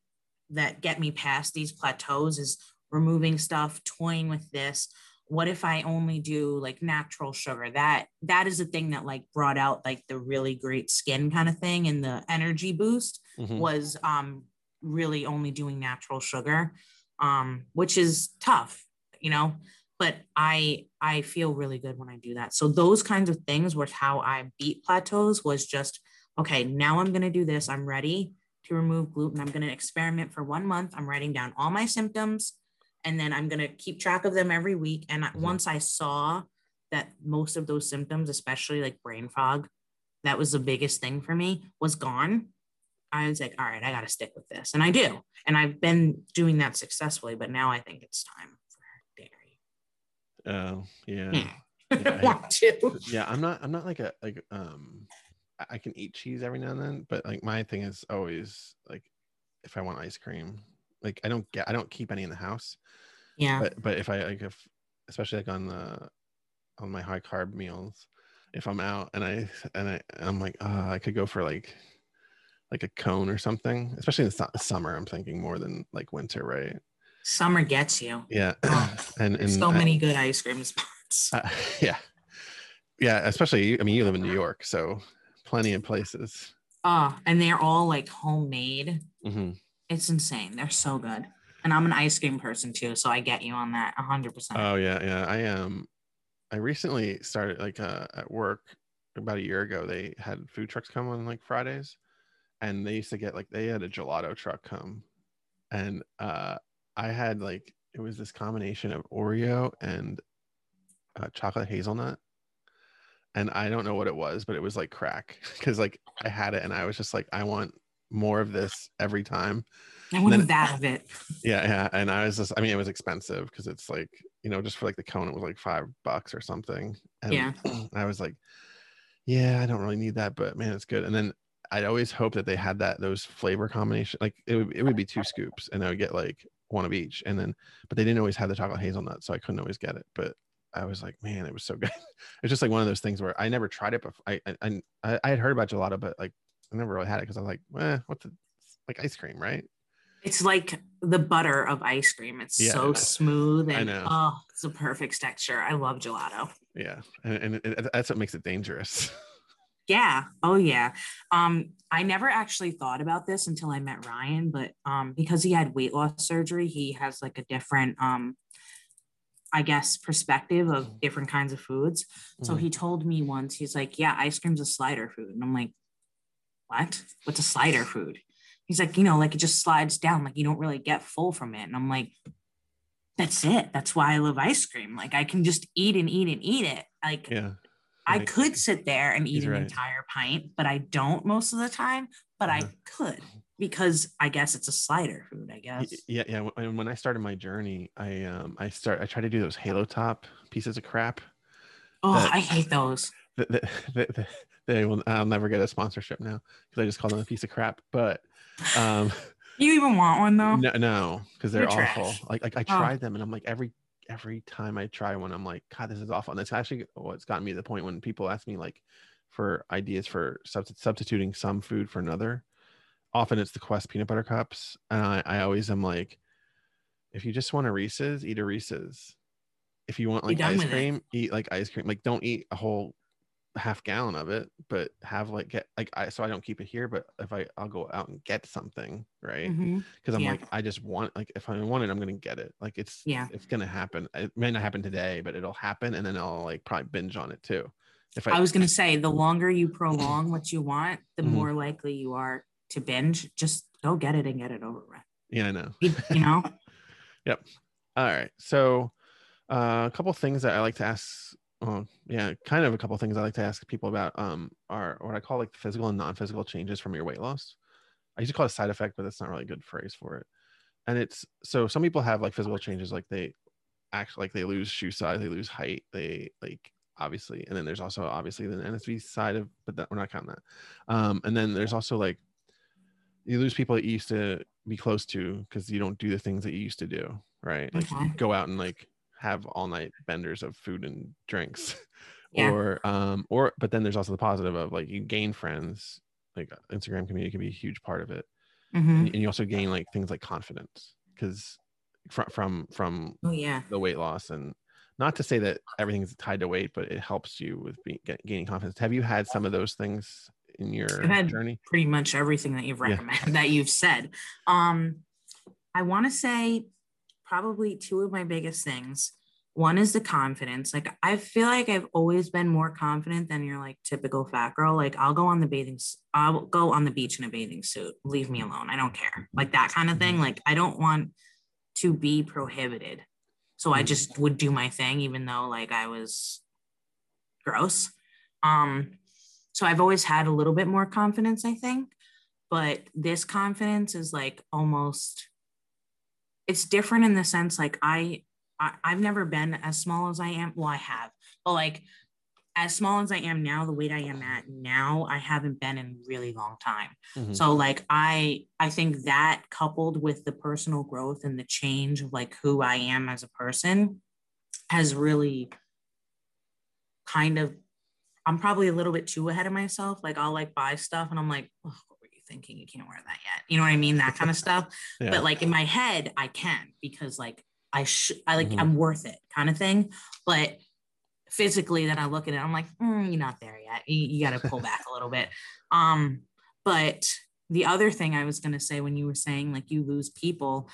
that get me past these plateaus: is removing stuff, toying with this. What if I only do like natural sugar? That that is the thing that like brought out like the really great skin kind of thing and the energy boost Mhm. was um really only doing natural sugar, um, which is tough, you know but I I feel really good when I do that. So those kinds of things was how I beat plateaus was just okay, now I'm going to do this. I'm ready to remove gluten. I'm going to experiment for 1 month. I'm writing down all my symptoms and then I'm going to keep track of them every week and Mhm. once I saw that most of those symptoms, especially like brain fog, that was the biggest thing for me was gone. I was like, all right, I got to stick with this. And I do. And I've been doing that successfully, but now I think it's time for dairy. Oh, yeah. Yeah. Yeah, I- Want to. yeah i'm not i'm not like a like um i can eat cheese every now and then but like my thing is always like if i want ice cream like i don't get i don't keep any in the house Yeah. but but if i like if especially like on the on my high carb meals if i'm out and i and i i'm like oh i could go for like like a cone or something especially in the summer i'm thinking more than like winter right Summer gets you. yeah Oh, and and so I- many good ice cream spots. uh, yeah yeah especially i mean you live in new york so plenty of places oh, and they're all like homemade. hmm It's insane. They're so good. And I'm an ice cream person too, so I get you on that 100%. oh yeah yeah i um i recently started like uh at work about a year ago they had food trucks come on like fridays and they used to get like they had a gelato truck come and uh i had like it was this combination of oreo and uh, chocolate hazelnut and i don't know what it was but it was like crack because like i had it and i was just like i want more of this every time. I want that of it. yeah yeah and i was just i mean it was expensive because it's like you know just for like the cone it was like five bucks or something. And Yeah. i was like yeah i don't really need that but man it's good. And then i'd always hope that they had that those flavor combination like it would, it would be two scoops and i would get like one of each. And then but they didn't always have the chocolate hazelnut so i couldn't always get it. But i was like man it was so good. It's just like one of those things where i never tried it before i i, I, I had heard about gelato but like i never really had it because i was like eh, what's it like ice cream right It's like the butter of ice cream. It's Yeah, so smooth and oh, it's a perfect texture. I love gelato. Yeah, and, and it, that's what makes it dangerous. Yeah. Oh yeah. Um, I never actually thought about this until I met Ryan, but um, because he had weight loss surgery, he has like a different um, I guess perspective of different kinds of foods. So Mhm. he told me once, he's like, Yeah, ice cream's a slider food. And I'm like, What? What's a slider food? He's like, you know, like it just slides down, like you don't really get full from it. And I'm like, that's it. That's why I love ice cream. Like I can just eat and eat and eat it. Like yeah, I could sit there and eat He's an right. entire pint, but I don't most of the time. But Uh-huh. I could because I guess it's a slider food. I guess. yeah, yeah. And when I started my journey, I um I start I try to do those Halo Top pieces of crap. Oh, that- I hate those. That- that- They will. I'll never get a sponsorship now because I just call them a piece of crap. But um, You even want one though? no, no, because they're They're awful. trash. Like like I Oh. tried them and I'm like every every time I try one, I'm like, God, this is awful. And it's actually what's gotten me to the point when people ask me like for ideas for subst- substituting some food for another. Often it's the Quest peanut butter cups, and I, I always am like, if you just want a Reese's, eat a Reese's. If you want like ice with it. cream, eat like ice cream. Like don't eat a whole half gallon of it, but have like get like I so I don't keep it here. But if I I'll go out and get something, right? Because I'm Yeah. like, I just want like if I want it, I'm gonna get it. Like it's Yeah. it's gonna happen. It may not happen today, but it'll happen, and then I'll like probably binge on it too. If I, I was gonna say the longer you prolong what you want, the Mhm. more likely you are to binge. Just go get it and get it over with. yeah, I know. You, you know? Yep. All right, so uh, a couple things that I like to ask well, yeah, kind of a couple things I like to ask people about um are what I call like physical and non-physical changes from your weight loss. I used to call it a side effect, but that's not really a good phrase for it. And it's so some people have like physical changes, like they actually like they lose shoe size, they lose height, they like obviously, and then there's also obviously the NSV side of, but that we're not counting that. Um, and then there's also like you lose people that you used to be close to because you don't do the things that you used to do, right? Like Okay. go out and like have all night benders of food and drinks. Yeah. or um or but then there's also the positive of like you gain friends like instagram community can be a huge part of it Mhm. and you also gain like things like confidence because from from from Oh yeah. the weight loss and not to say that everything's tied to weight but it helps you with being, get, gaining confidence have you had some of those things in your journey pretty much everything that you've Yeah. recommended that you've said. Um, I want to say probably two of my biggest things. One is the confidence. Like I feel like I've always been more confident than your like typical fat girl. Like I'll go on the bathing, I'll go on the beach in a bathing suit. Leave me alone. I don't care. Like that kind of thing. Like I don't want to be prohibited. So I just would do my thing, even though like I was gross. Um, so I've always had a little bit more confidence, I think. But this confidence is like almost it's different in the sense like I, I I've never been as small as I am. Well, I have, but like as small as I am now, the weight I am at now, I haven't been in really long time. Mhm. So like I I think that coupled with the personal growth and the change of like who I am as a person has really kind of I'm probably a little bit too ahead of myself. Like I'll like buy stuff and I'm like, oh, what were you thinking? You can't wear that yet. You know what I mean? That kind of stuff. yeah. But like in my head, I can because like I should I like Mhm. I'm worth it kind of thing. But physically then I look at it, I'm like, mm, you're not there yet. You, you got to pull back a little bit. Um, but the other thing I was going to say when you were saying like you lose people,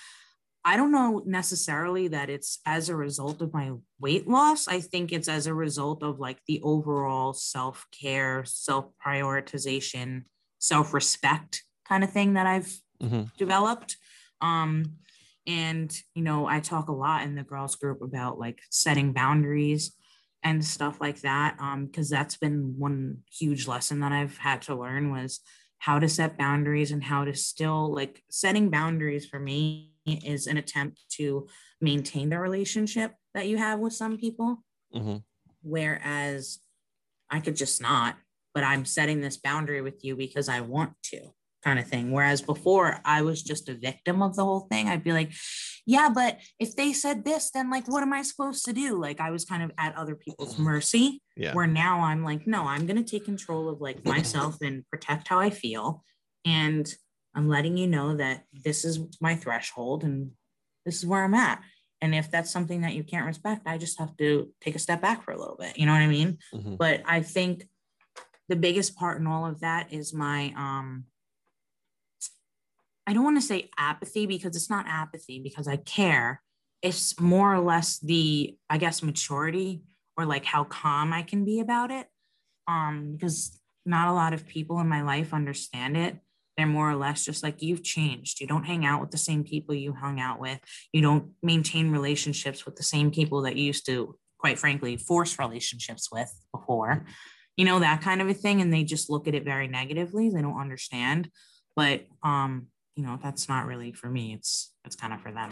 I don't know necessarily that it's as a result of my weight loss. I think it's as a result of like the overall self care, self prioritization, self respect kind of thing that I've Mhm. developed. Um, and you know, I talk a lot in the girls group about like setting boundaries and stuff like that. Um, because that's been one huge lesson that I've had to learn was how to set boundaries and how to still like setting boundaries for me is an attempt to maintain the relationship that you have with some people Mhm. whereas I could just not, but I'm setting this boundary with you because I want to, kind of thing. Whereas before I was just a victim of the whole thing. I'd be like, yeah, but if they said this, then like, what am I supposed to do? Like, I was kind of at other people's mercy. yeah Where now I'm like, no, I'm going to take control of like myself and protect how I feel. And I'm letting you know that this is my threshold and this is where I'm at. And if that's something that you can't respect, I just have to take a step back for a little bit. You know what I mean? Mhm. But I think the biggest part in all of that is my um I don't want to say apathy because it's not apathy because I care. It's more or less the I guess maturity or like how calm I can be about it. Um because not a lot of people in my life understand it. They're more or less just like you've changed. You don't hang out with the same people you hung out with. You don't maintain relationships with the same people that you used to, quite frankly, force relationships with before. You know, that kind of a thing. And they just look at it very negatively. They don't understand. But um, you know, that's not really for me. It's it's kind of for them.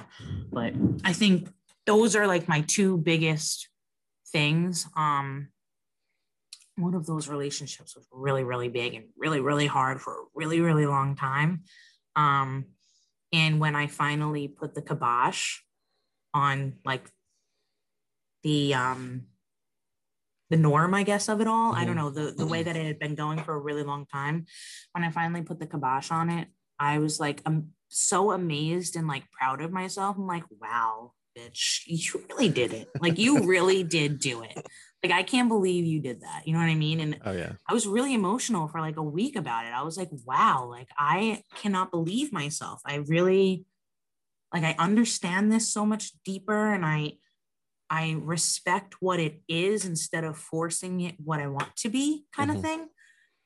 But I think those are like my two biggest things. Um one of those relationships was really really big and really really hard for a really really long time um and when i finally put the kibosh on like the um the norm i guess of it all. I don't mm-hmm. know the the way that it had been going for a really long time. When i finally put the kibosh on it i was like i'm so amazed and like proud of myself. I'm like wow bitch you really did it. Like you really did do it. Like i can't believe you did that. You know what i mean? And oh yeah. I was really emotional for like a week about it. I was like, wow, like I cannot believe myself. I really like I understand this so much deeper and I I respect what it is instead of forcing it what I want to be kind Mhm. of thing.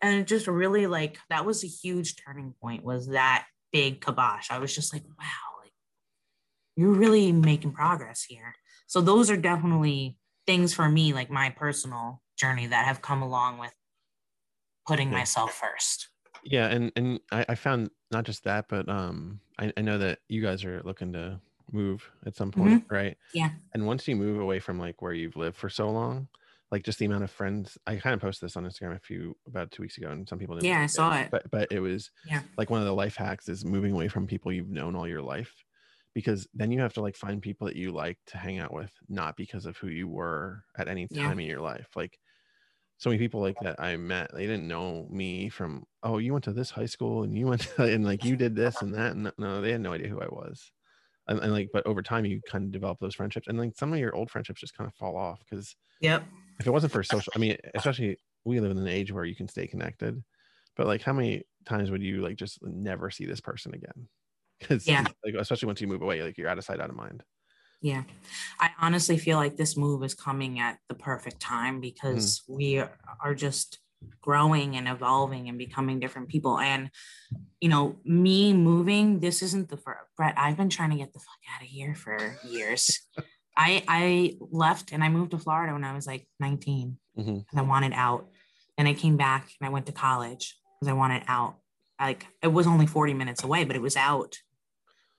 And it just really like that was a huge turning point was that big kibosh. I was just like, wow, like you're really making progress here. So those are definitely things for me, like my personal journey that have come along with putting Yeah. myself first. Yeah, and and I, I found not just that, but um, I, I know that you guys are looking to move at some point, mm-hmm. right? Yeah. And once you move away from like where you've lived for so long, like just the amount of friends. I kind of posted this on Instagram a few about two weeks ago, and some people didn't. Yeah, I saw it. But but it was Yeah. like one of the life hacks is moving away from people you've known all your life, because then you have to like find people that you like to hang out with, not because of who you were at any Yeah. time in your life. Like so many people like that I met, they didn't know me from, oh, you went to this high school and you went to, and like you did this and that. And no, they had no idea who I was. And, and like, but over time you kind of develop those friendships and like some of your old friendships just kind of fall off because yeah if it wasn't for social, I mean, especially we live in an age where you can stay connected, but like how many times would you like just never see this person again? Because Yeah. like, especially once you move away, like you're out of sight, out of mind. Yeah. I honestly feel like this move is coming at the perfect time hmm. because we are just growing and evolving and becoming different people. And, you know, me moving, this isn't the first, Brett, I've been trying to get the fuck out of here for years. I I left and I moved to Florida when I was like 19 Mhm. because I wanted out. And I came back and I went to college because I wanted out. Like it was only 40 minutes away, but it was out.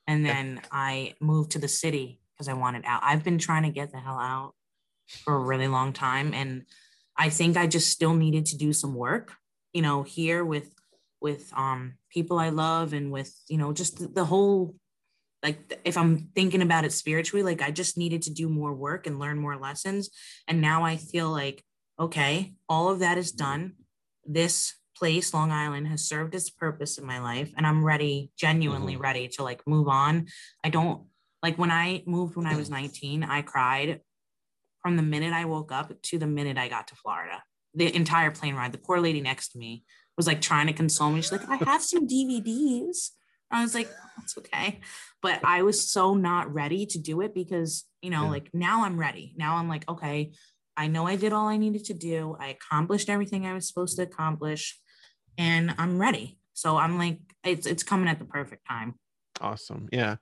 And then I moved to the city because I wanted out. I've been trying to get the hell out for a really long time. And I think I just still needed to do some work, you know, here with with um people I love and with, you know, just the, the whole like if I'm thinking about it spiritually, like I just needed to do more work and learn more lessons. And now I feel like, okay, all of that is done. This place, Long Island, has served its purpose in my life, and I'm ready, genuinely ready to like move on. I don't like when I moved when I was 19, I cried from the minute I woke up to the minute I got to Florida. The entire plane ride, the poor lady next to me was like trying to console me. She's like, I have some DVDs. I was like, oh, that's okay. But I was so not ready to do it because, you know, Yeah. like now I'm ready. Now I'm like, okay, I know I did all I needed to do. I accomplished everything I was supposed to accomplish and I'm ready. So I'm like, it's it's coming at the perfect time. Awesome. Yeah.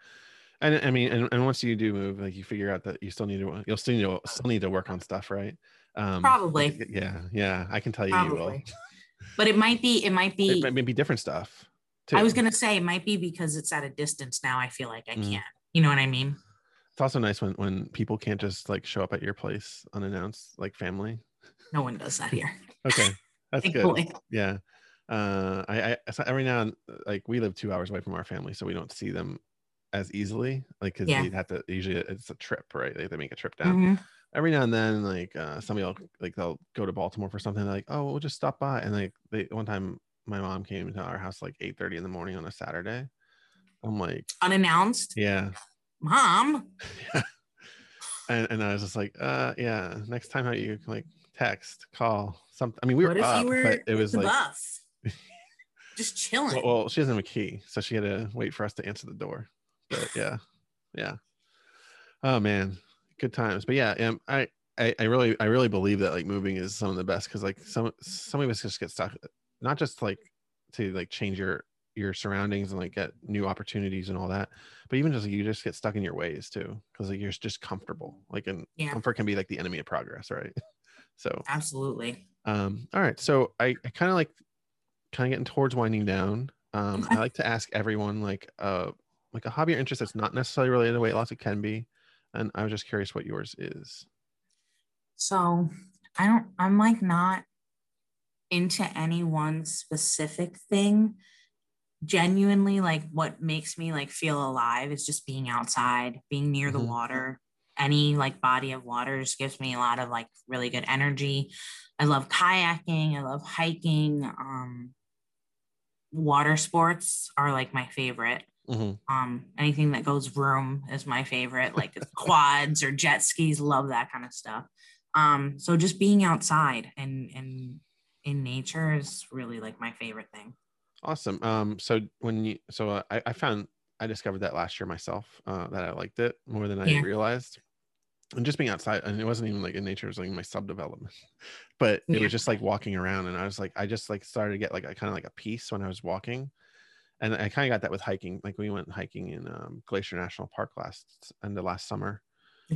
And I mean, and, and once you do move, like you figure out that you still need to, you'll still need to, still need to work on stuff, right? Um, Probably. Yeah. Yeah. I can tell you, you will. Probably. But it might be, it might be, It may be different stuff. Too. I was gonna say it might be because it's at a distance now. I feel like I Mm. can't. You know what I mean? It's also nice when when people can't just like show up at your place unannounced, like family. No one does that here. Okay, that's good. Yeah. Uh, I, I every now and like we live two hours away from our family, so we don't see them as easily. Like, cause Yeah. they have to usually it's a trip, right? They, they make a trip down. Mhm. Every now and then, like uh, somebody will like they'll go to Baltimore for something. They're like, oh, we'll just stop by. And like they one time, my mom came to our house like eight thirty in the morning on a Saturday. I'm like, Unannounced. yeah, Mom. and, and I was just like, uh, yeah. Next time, how you like text, call, something. I mean, we what were up, were but it was like? Just chilling. well, well, she doesn't have a key, so she had to wait for us to answer the door. But yeah, yeah. Oh man, good times. But yeah, um, I, I, I really, I really believe that like moving is some of the best because like some, some of us just get stuck, not just like to like change your your surroundings and like get new opportunities and all that, but even just like you just get stuck in your ways too because like you're just comfortable. Like and Yeah. comfort can be like the enemy of progress, right? So Absolutely. um, all right. So I, I kind of like kind of getting towards winding down. Um, Okay. I like to ask everyone like uh like a hobby or interest that's not necessarily related to weight loss. It can be. And I was just curious what yours is. So I don't, I'm like not into any one specific thing. Genuinely, like what makes me like feel alive is just being outside, being near the Mhm. water. Any like body of water just gives me a lot of like really good energy. I love kayaking, I love hiking. Um, water sports are like my favorite. Mhm. Um, anything that goes vroom is my favorite, like quads or jet skis, love that kind of stuff. Um, so just being outside and and in nature is really like my favorite thing. Awesome. Um, so when you so uh, I, I found I discovered that last year myself, uh, that I liked it more than I Yeah. realized. And just being outside, and it wasn't even like in nature, it was like my sub development. But it Yeah. was just like walking around, and I was like, I just like started to get like a kind of like a peace when I was walking. And I kind of got that with hiking. Like we went hiking in um, Glacier National Park last end of last summer,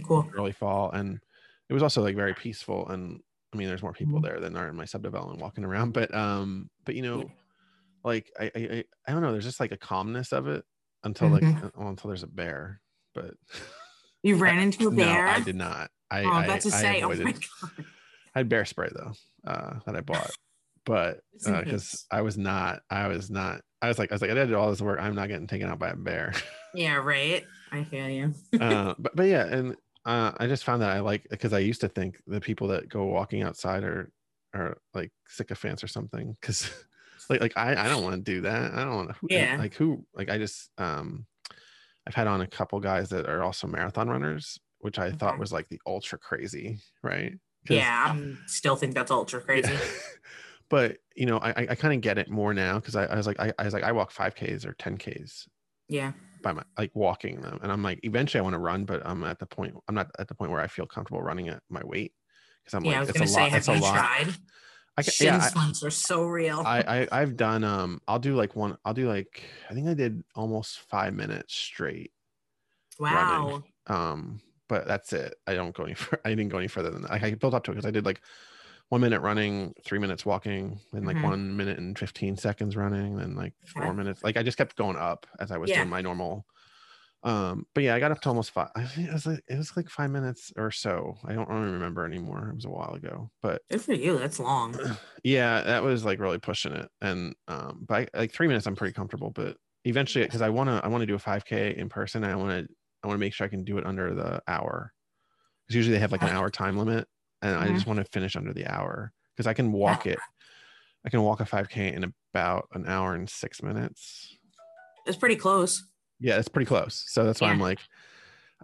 Cool. early fall, and it was also like very peaceful and I mean there's more people Mhm. there than are in my subdevelopment walking around, but um but you know like I, I I I don't know, there's just like a calmness of it until like Mhm. uh, well, until there's a bear. But You ran into a bear. no, I did not. I Oh, I I, was about to I say, oh avoided. my god. I had bear spray though, uh, that I bought, but because case. I was not, I was not, I was like, I was like, I did all this work. I'm not getting taken out by a bear. Yeah, right. I feel you. uh, but but yeah, and uh, I just found that I like because I used to think the people that go walking outside are are like sycophants or something. Because like like I I don't want to do that. I don't want to. Yeah. Like who like I just um I've had on a couple guys that are also marathon runners, which I thought was like the ultra crazy, right? Yeah, I still think that's ultra crazy. Yeah. But you know, I I, kind of get it more now because I, I was like I, I was like I walk five Ks or ten Ks Yeah. by my like walking them, and I'm like eventually I want to run, but I'm at the point I'm not at the point where I feel comfortable running at my weight because I'm yeah, I like was it's gonna a say, lot. have It's a you lot. tried? I can, Shin yeah, I- are so real. I, I I've done um I'll do like one I'll do like I think I did almost five minutes straight wow. um but that's it I don't go any fur- I didn't go any further than that I, I built up to it because I did like one minute running three minutes walking and like Mhm. one minute and 15 seconds running then like four Okay. minutes like I just kept going up as I was Yeah. doing my normal um but yeah I got up to almost five I think it was like it was like five minutes or so I don't really remember anymore it was a while ago but Good for you. That's long. yeah that was like really pushing it and um but I, like three minutes i'm pretty comfortable but eventually because i want to i want to do a 5k in person i want to i want to make sure i can do it under the hour because usually they have like an hour time limit and i Mhm. just want to finish under the hour because i can walk it i can walk a 5k in about an hour and six minutes It's pretty close. yeah it's pretty close so that's why i'm like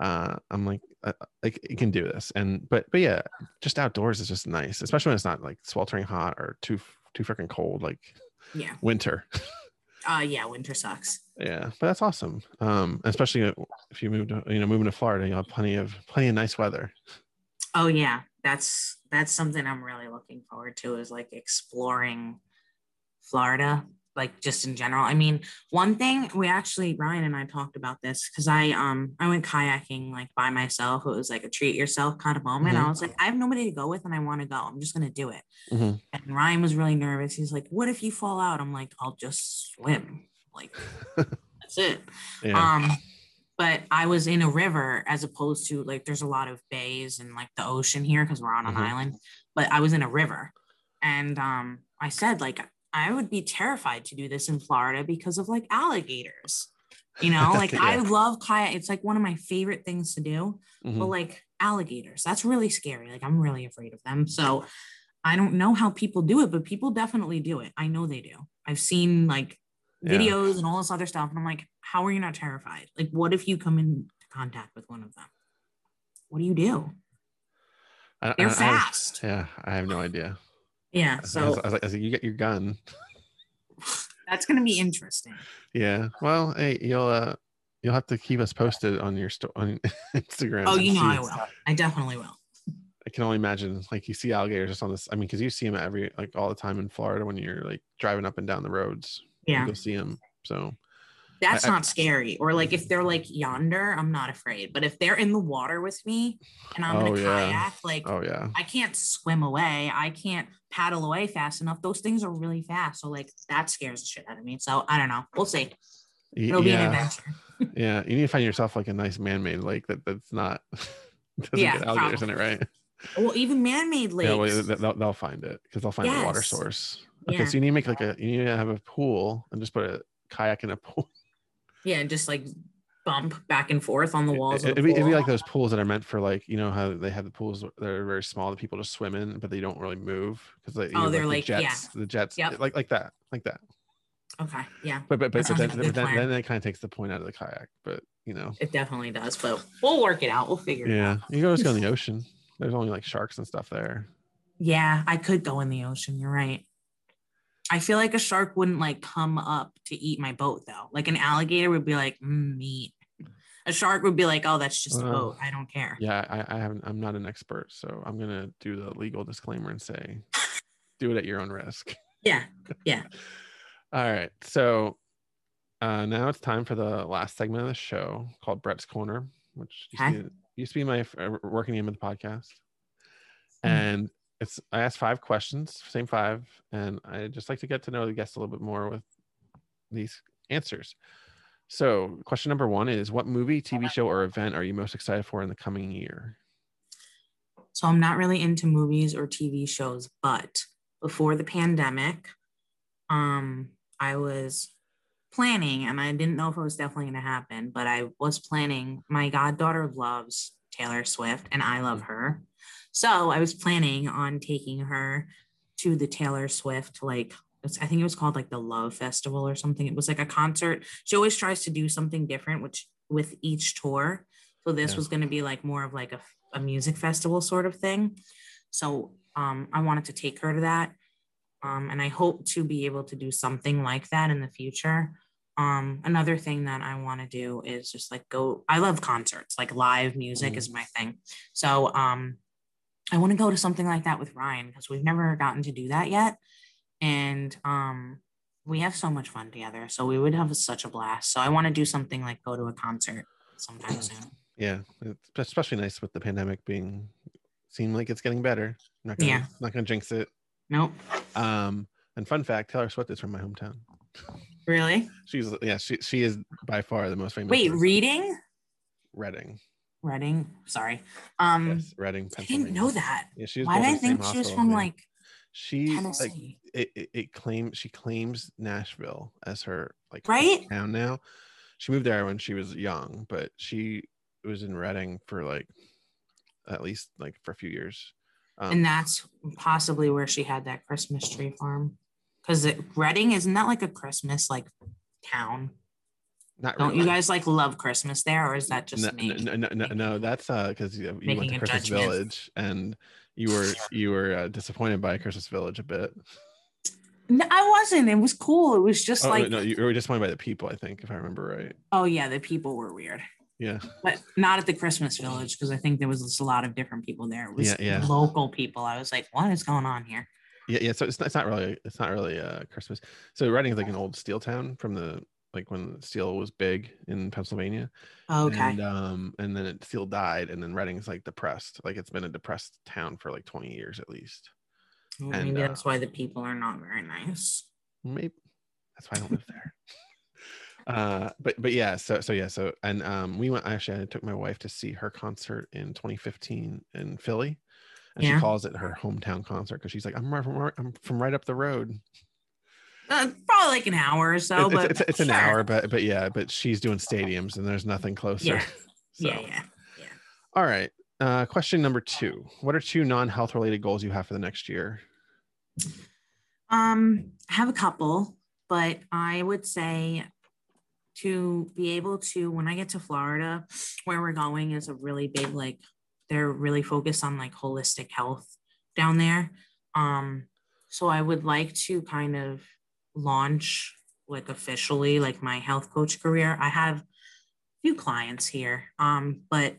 uh i'm like uh, like you can do this and but but yeah just outdoors is just nice especially when it's not like sweltering hot or too too freaking cold like Yeah. winter Uh yeah, winter sucks. yeah but that's awesome um especially if you move to you know moving to florida you'll have plenty of plenty of nice weather Oh yeah. That's that's something I'm really looking forward to is like exploring Florida, like just in general. I mean, one thing we actually Ryan and I talked about this because I um I went kayaking like by myself. It was like a treat yourself kind of moment. Mhm. I was like, I have nobody to go with and I want to go. I'm just gonna do it. Mhm. And Ryan was really nervous. He's like, What if you fall out? I'm like, I'll just swim. Like that's it. yeah Um, but I was in a river as opposed to like there's a lot of bays and like the ocean here because we're on an Mhm. island. But I was in a river, and um, I said like I would be terrified to do this in Florida because of like alligators. You know, like I love kayak. It's like one of my favorite things to do. But Mhm. like alligators, that's really scary. Like I'm really afraid of them. So I don't know how people do it, but people definitely do it. I know they do. I've seen like Yeah. videos and all this other stuff. And I'm like, how are you not terrified? Like, what if you come into contact with one of them? What do you do? I- They're I- I- fast. yeah i have no idea Yeah. I So I was like, I you get your gun that's going to be interesting. yeah well hey you'll uh you'll have to keep us posted on your sto- on instagram Oh, you know, I will. I definitely will. I can only imagine like you see alligators just on this. I mean, because you see them every like all the time in Florida when you're like driving up and down the roads. Yeah. you'll see them. So That's I- I- not scary. Or like if they're like yonder, I'm not afraid. But if they're in the water with me and I'm Oh, in a oh, yeah. kayak, like oh yeah, I can't swim away. I can't paddle away fast enough. Those things are really fast. So like that scares the shit out of me. So I don't know. We'll see. It'll be an yeah, adventure. yeah. You need to find yourself like a nice man-made lake that that's not doesn't Yeah, get alligators in it, right? Well, even man-made lakes. Yeah, well, they- they'll, they'll find it because they'll find the water source. Okay, Yeah. so you need to make like a you need to have a pool and just put a kayak in a pool. Yeah, and just like bump back and forth on the walls. It, would be, it'd be like those pools that are meant for like you know how they have the pools that are very small that people just swim in, but they don't really move because they, oh know, they're the like- yeah. jets, the jets, Yep. like like that, like that. Okay, yeah, But but but, but then, like a but good then, then that kind of takes the point out of the kayak. But you know, it definitely does. But we'll work it out. We'll figure it out. yeah, you can just go in the ocean. There's only like sharks and stuff there. Yeah, I could go in the ocean. You're right. I feel like a shark wouldn't like come up to eat my boat though. Like an alligator would be like mm, meat. A shark would be like, oh, that's just a boat. I don't care. Yeah, I, I haven't. I'm not an expert, so I'm gonna do the legal disclaimer and say, do it at your own risk. Yeah, Yeah. All right, so uh, now it's time for the last segment of the show called Brett's Corner, which used, to, be, used to be my uh, working name of the podcast. and it's I asked five questions, same five, and I just like to get to know the guests a little bit more with these answers. So, question number one is What movie, TV show, or event are you most excited for in the coming year? So, I'm not really into movies or TV shows, but before the pandemic, um, I was planning, and I didn't know if it was definitely going to happen, but I was planning. My goddaughter loves Taylor Swift, and I love her. So, I was planning on taking her to the Taylor Swift like I think it was called like the Love Festival or something. It was like a concert. She always tries to do something different, which with each tour. So this yeah. was going to be like more of like a, a music festival sort of thing. So um, I wanted to take her to that. Um, and I hope to be able to do something like that in the future. Um, another thing that I want to do is just like go. I love concerts, like live music mm. is my thing. So um, I want to go to something like that with Ryan because we've never gotten to do that yet. And um we have so much fun together so we would have such a blast. So i want to do something like go to a concert sometime soon. Yeah it's especially nice with the pandemic being seem like it's getting better. I'm not gonna, yeah. not gonna jinx it. Nope. Um and fun fact taylor swift is from my hometown. Really? She's yeah she, she is by far the most famous wait person. reading? Reading reading sorry um yes, reading i didn't know that yeah, she why did i think she was from like she Tennessee. like it, it, it claims she claims Nashville as her like right town now. She moved there when she was young, but she was in Reading for like at least like for a few years. Um, and that's possibly where she had that Christmas tree farm. Because Reading isn't that like a Christmas like town? Not Don't really. you guys like love Christmas there, or is that just no, me? No, no, no, no, that's uh because you, you went to Christmas judgment. Village and you were you were uh, disappointed by Christmas Village a bit. No, I wasn't. It was cool. It was just oh, like no, you were disappointed by the people. I think, if I remember right. Oh yeah, the people were weird. Yeah, but not at the Christmas Village because I think there was just a lot of different people there. It was yeah, yeah. local people. I was like, what is going on here? Yeah, yeah. So it's not, it's not really it's not really uh Christmas. So Reading is like an old steel town from the like when steel was big in Pennsylvania. Okay. And um and then it steel died and then Reading's like depressed. Like it's been a depressed town for like 20 years at least. Well, and, maybe uh, that's why the people are not very nice. Maybe that's why I don't live there. uh but but yeah so so yeah so and um we went actually i took my wife to see her concert in 2015 in philly and yeah. she calls it her hometown concert because she's like i'm from, I'm from right up the road uh, probably like an hour or so, it's, but it's, it's, an hour, but but yeah, but she's doing stadiums and there's nothing closer. Yeah, so. yeah, yeah, yeah. All right. Uh, question number two: What are two non-health related goals you have for the next year? Um, I have a couple, but I would say to be able to when I get to Florida, where we're going is a really big like they're really focused on like holistic health down there. Um, so I would like to kind of launch like officially like my health coach career. I have a few clients here, um, but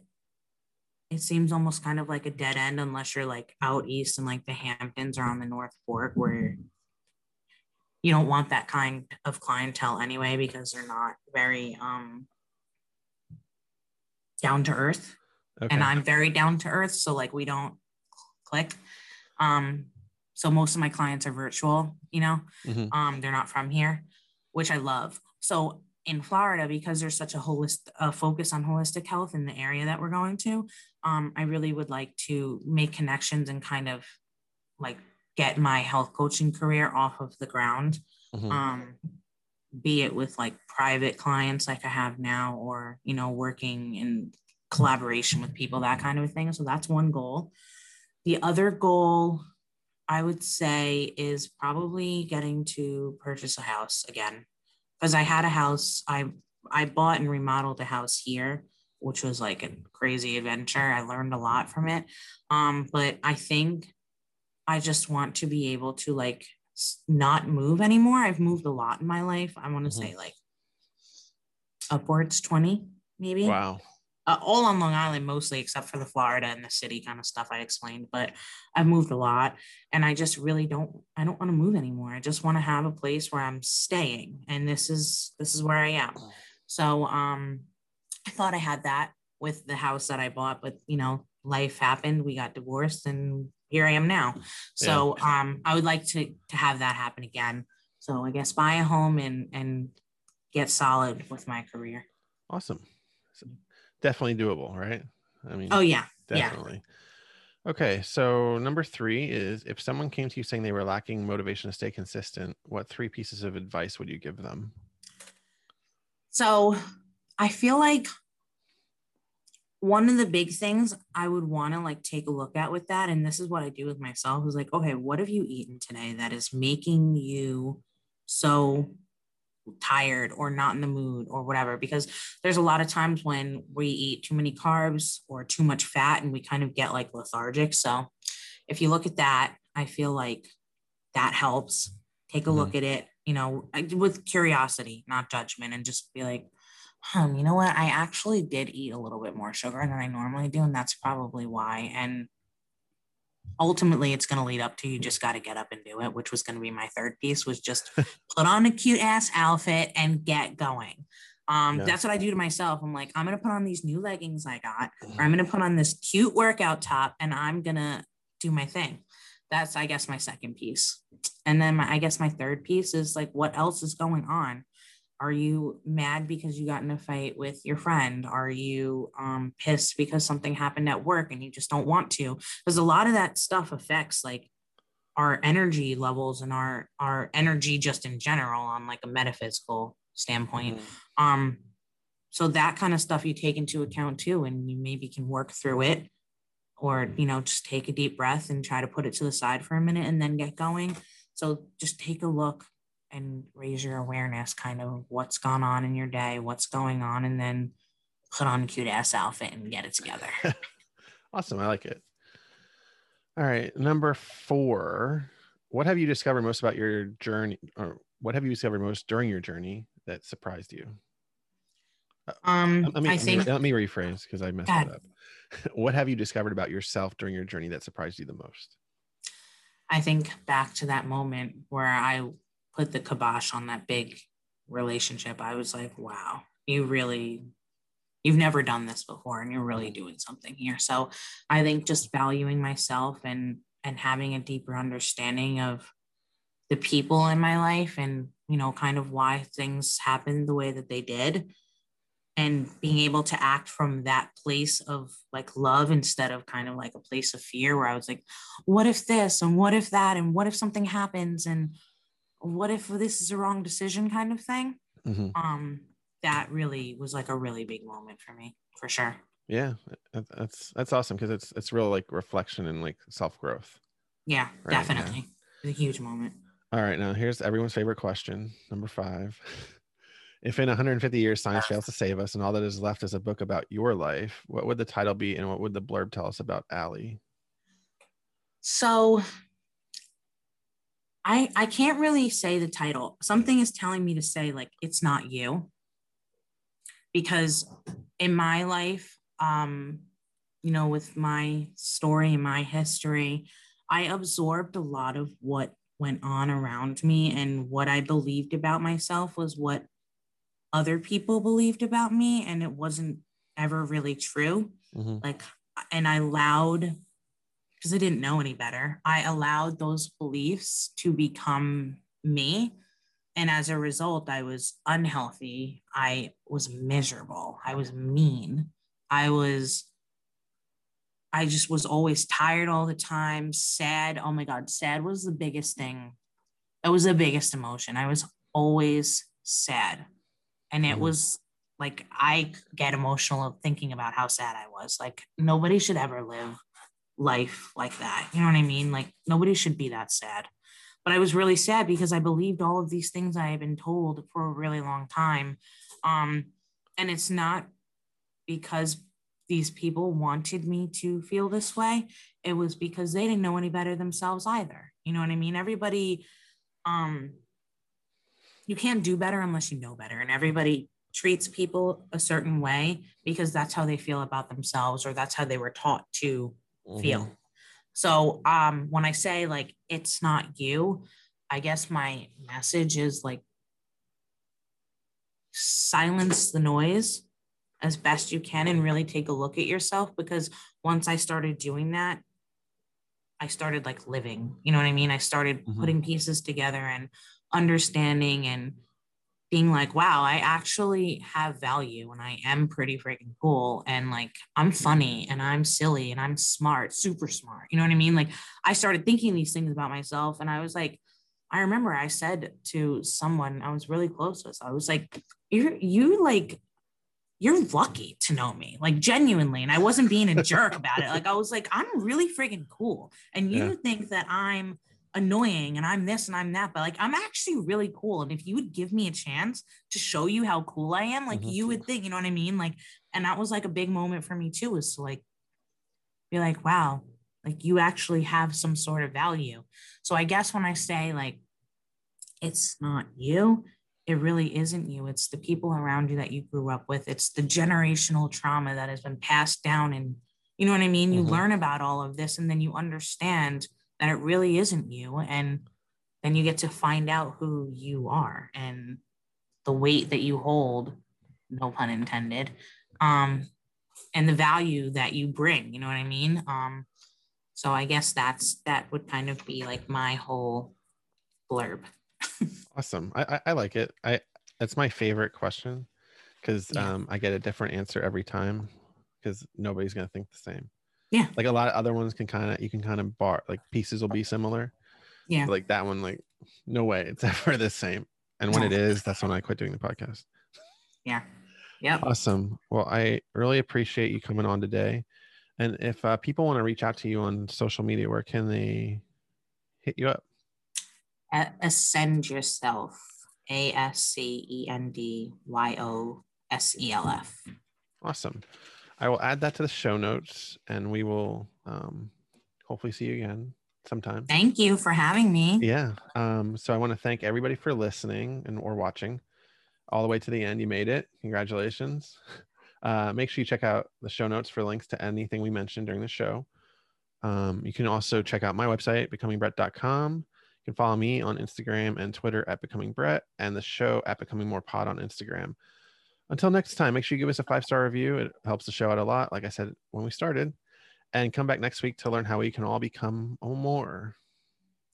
it seems almost kind of like a dead end unless you're like out east and like the Hamptons or on the North Fork where you don't want that kind of clientele anyway because they're not very um down to earth. Okay. And I'm very down to earth, so like we don't click. Um so most of my clients are virtual, you know, mm-hmm. um, they're not from here, which I love. So in Florida, because there's such a holistic a focus on holistic health in the area that we're going to, um, I really would like to make connections and kind of like get my health coaching career off of the ground. Mm-hmm. Um, be it with like private clients like I have now, or you know, working in collaboration with people, that kind of thing. So that's one goal. The other goal I would say is probably getting to purchase a house again because I had a house I I bought and remodeled a house here which was like a crazy adventure. I learned a lot from it. Um but I think I just want to be able to like not move anymore. I've moved a lot in my life. I want to mm-hmm. say like upwards 20 maybe. Wow uh, all on Long Island mostly, except for the Florida and the city kind of stuff I explained. But I've moved a lot, and I just really don't. I don't want to move anymore. I just want to have a place where I'm staying, and this is this is where I am. So um, I thought I had that with the house that I bought, but you know, life happened. We got divorced, and here I am now. So yeah. um, I would like to to have that happen again. So I guess buy a home and and get solid with my career. Awesome. Definitely doable, right? I mean, oh yeah, definitely. Yeah. Okay, so number three is if someone came to you saying they were lacking motivation to stay consistent, what three pieces of advice would you give them? So I feel like one of the big things I would want to like take a look at with that, and this is what I do with myself, is like, okay, what have you eaten today that is making you so tired or not in the mood or whatever? Because there's a lot of times when we eat too many carbs or too much fat and we kind of get like lethargic. So if you look at that, I feel like that helps. Take a mm-hmm. look at it, you know, with curiosity, not judgment, and just be like, hmm, you know what? I actually did eat a little bit more sugar than I normally do. And that's probably why. And ultimately it's going to lead up to you just got to get up and do it, which was going to be my third piece was just put on a cute ass outfit and get going. Um, yeah. that's what I do to myself. I'm like, I'm going to put on these new leggings I got, or I'm going to put on this cute workout top and I'm going to do my thing. That's, I guess, my second piece. And then my, I guess my third piece is like, what else is going on? Are you mad because you got in a fight with your friend? Are you um, pissed because something happened at work and you just don't want to? Because a lot of that stuff affects like our energy levels and our our energy just in general on like a metaphysical standpoint. Mm-hmm. Um, so that kind of stuff you take into account too, and you maybe can work through it, or you know just take a deep breath and try to put it to the side for a minute and then get going. So just take a look and raise your awareness kind of what's gone on in your day, what's going on, and then put on a cute ass outfit and get it together. awesome. I like it. All right. Number four. What have you discovered most about your journey or what have you discovered most during your journey that surprised you? Uh, um, let me, I think, let me rephrase because I messed it up. what have you discovered about yourself during your journey that surprised you the most? I think back to that moment where I put the kibosh on that big relationship, I was like, wow, you really, you've never done this before and you're really doing something here. So I think just valuing myself and, and having a deeper understanding of the people in my life and, you know, kind of why things happened the way that they did and being able to act from that place of like love instead of kind of like a place of fear where I was like, what if this and what if that and what if something happens and what if this is a wrong decision kind of thing mm-hmm. um that really was like a really big moment for me for sure yeah that's that's awesome because it's it's real like reflection and like self-growth yeah right? definitely yeah. it's a huge moment all right now here's everyone's favorite question number five if in 150 years science fails to save us and all that is left is a book about your life what would the title be and what would the blurb tell us about Ally so I I can't really say the title. Something is telling me to say like it's not you. Because in my life, um, you know, with my story and my history, I absorbed a lot of what went on around me and what I believed about myself was what other people believed about me and it wasn't ever really true. Mm-hmm. Like and I allowed because I didn't know any better. I allowed those beliefs to become me. And as a result, I was unhealthy. I was miserable. I was mean. I was, I just was always tired all the time, sad. Oh my God, sad was the biggest thing. That was the biggest emotion. I was always sad. And it mm-hmm. was like, I get emotional thinking about how sad I was. Like, nobody should ever live life like that. You know what I mean? Like nobody should be that sad. But I was really sad because I believed all of these things I had been told for a really long time. Um, and it's not because these people wanted me to feel this way. It was because they didn't know any better themselves either. You know what I mean? Everybody, um, you can't do better unless you know better. And everybody treats people a certain way because that's how they feel about themselves or that's how they were taught to mm-hmm. feel. So um when I say like it's not you, I guess my message is like silence the noise as best you can and really take a look at yourself because once I started doing that, I started like living. You know what I mean? I started Mhm. putting pieces together and understanding and being like, wow, I actually have value and I am pretty freaking cool. And like, I'm funny and I'm silly and I'm smart, super smart. You know what I mean? Like, I started thinking these things about myself. And I was like, I remember I said to someone I was really close with, I was like, you're, you like, you're lucky to know me, like genuinely. And I wasn't being a jerk about it. Like, I was like, I'm really freaking cool. And you Yeah. think that I'm annoying and I'm this and I'm that, but like I'm actually really cool. And if you would give me a chance to show you how cool I am, like Mhm. you would think, you know what I mean? Like, and that was like a big moment for me too, was to like be like, wow, like you actually have some sort of value. So I guess when I say like it's not you, it really isn't you. It's the people around you that you grew up with. It's the generational trauma that has been passed down and you know what I mean? You Mhm. learn about all of this and then you understand that it really isn't you. And then you get to find out who you are and the weight that you hold, no pun intended, um, and the value that you bring. You know what I mean? Um, so I guess that's that would kind of be like my whole blurb. Awesome. I, I, I like it. I that's my favorite question because Yeah. um, I get a different answer every time because nobody's gonna think the same. Yeah. Like a lot of other ones can kind of you can kind of bar like pieces will be similar. Yeah. But, like that one, like no way it's ever the same. And when it is, that's when I quit doing the podcast. Yeah. Yep. Awesome. Well, I really appreciate you coming on today. And if uh, people want to reach out to you on social media, where can they hit you up? Ascend yourself. A S C E N D Y O S E L F. Awesome. I will add that to the show notes and we will um, hopefully see you again sometime. Thank you for having me. Yeah. Um, so I want to thank everybody for listening and or watching all the way to the end. You made it. Congratulations. Uh, make sure you check out the show notes for links to anything we mentioned during the show. Um, you can also check out my website, becomingbrett.com. You can follow me on Instagram and Twitter at becomingbrett and the show at becoming more pod on Instagram. Until next time, make sure you give us a five star review. It helps the show out a lot, like I said when we started. And come back next week to learn how we can all become more.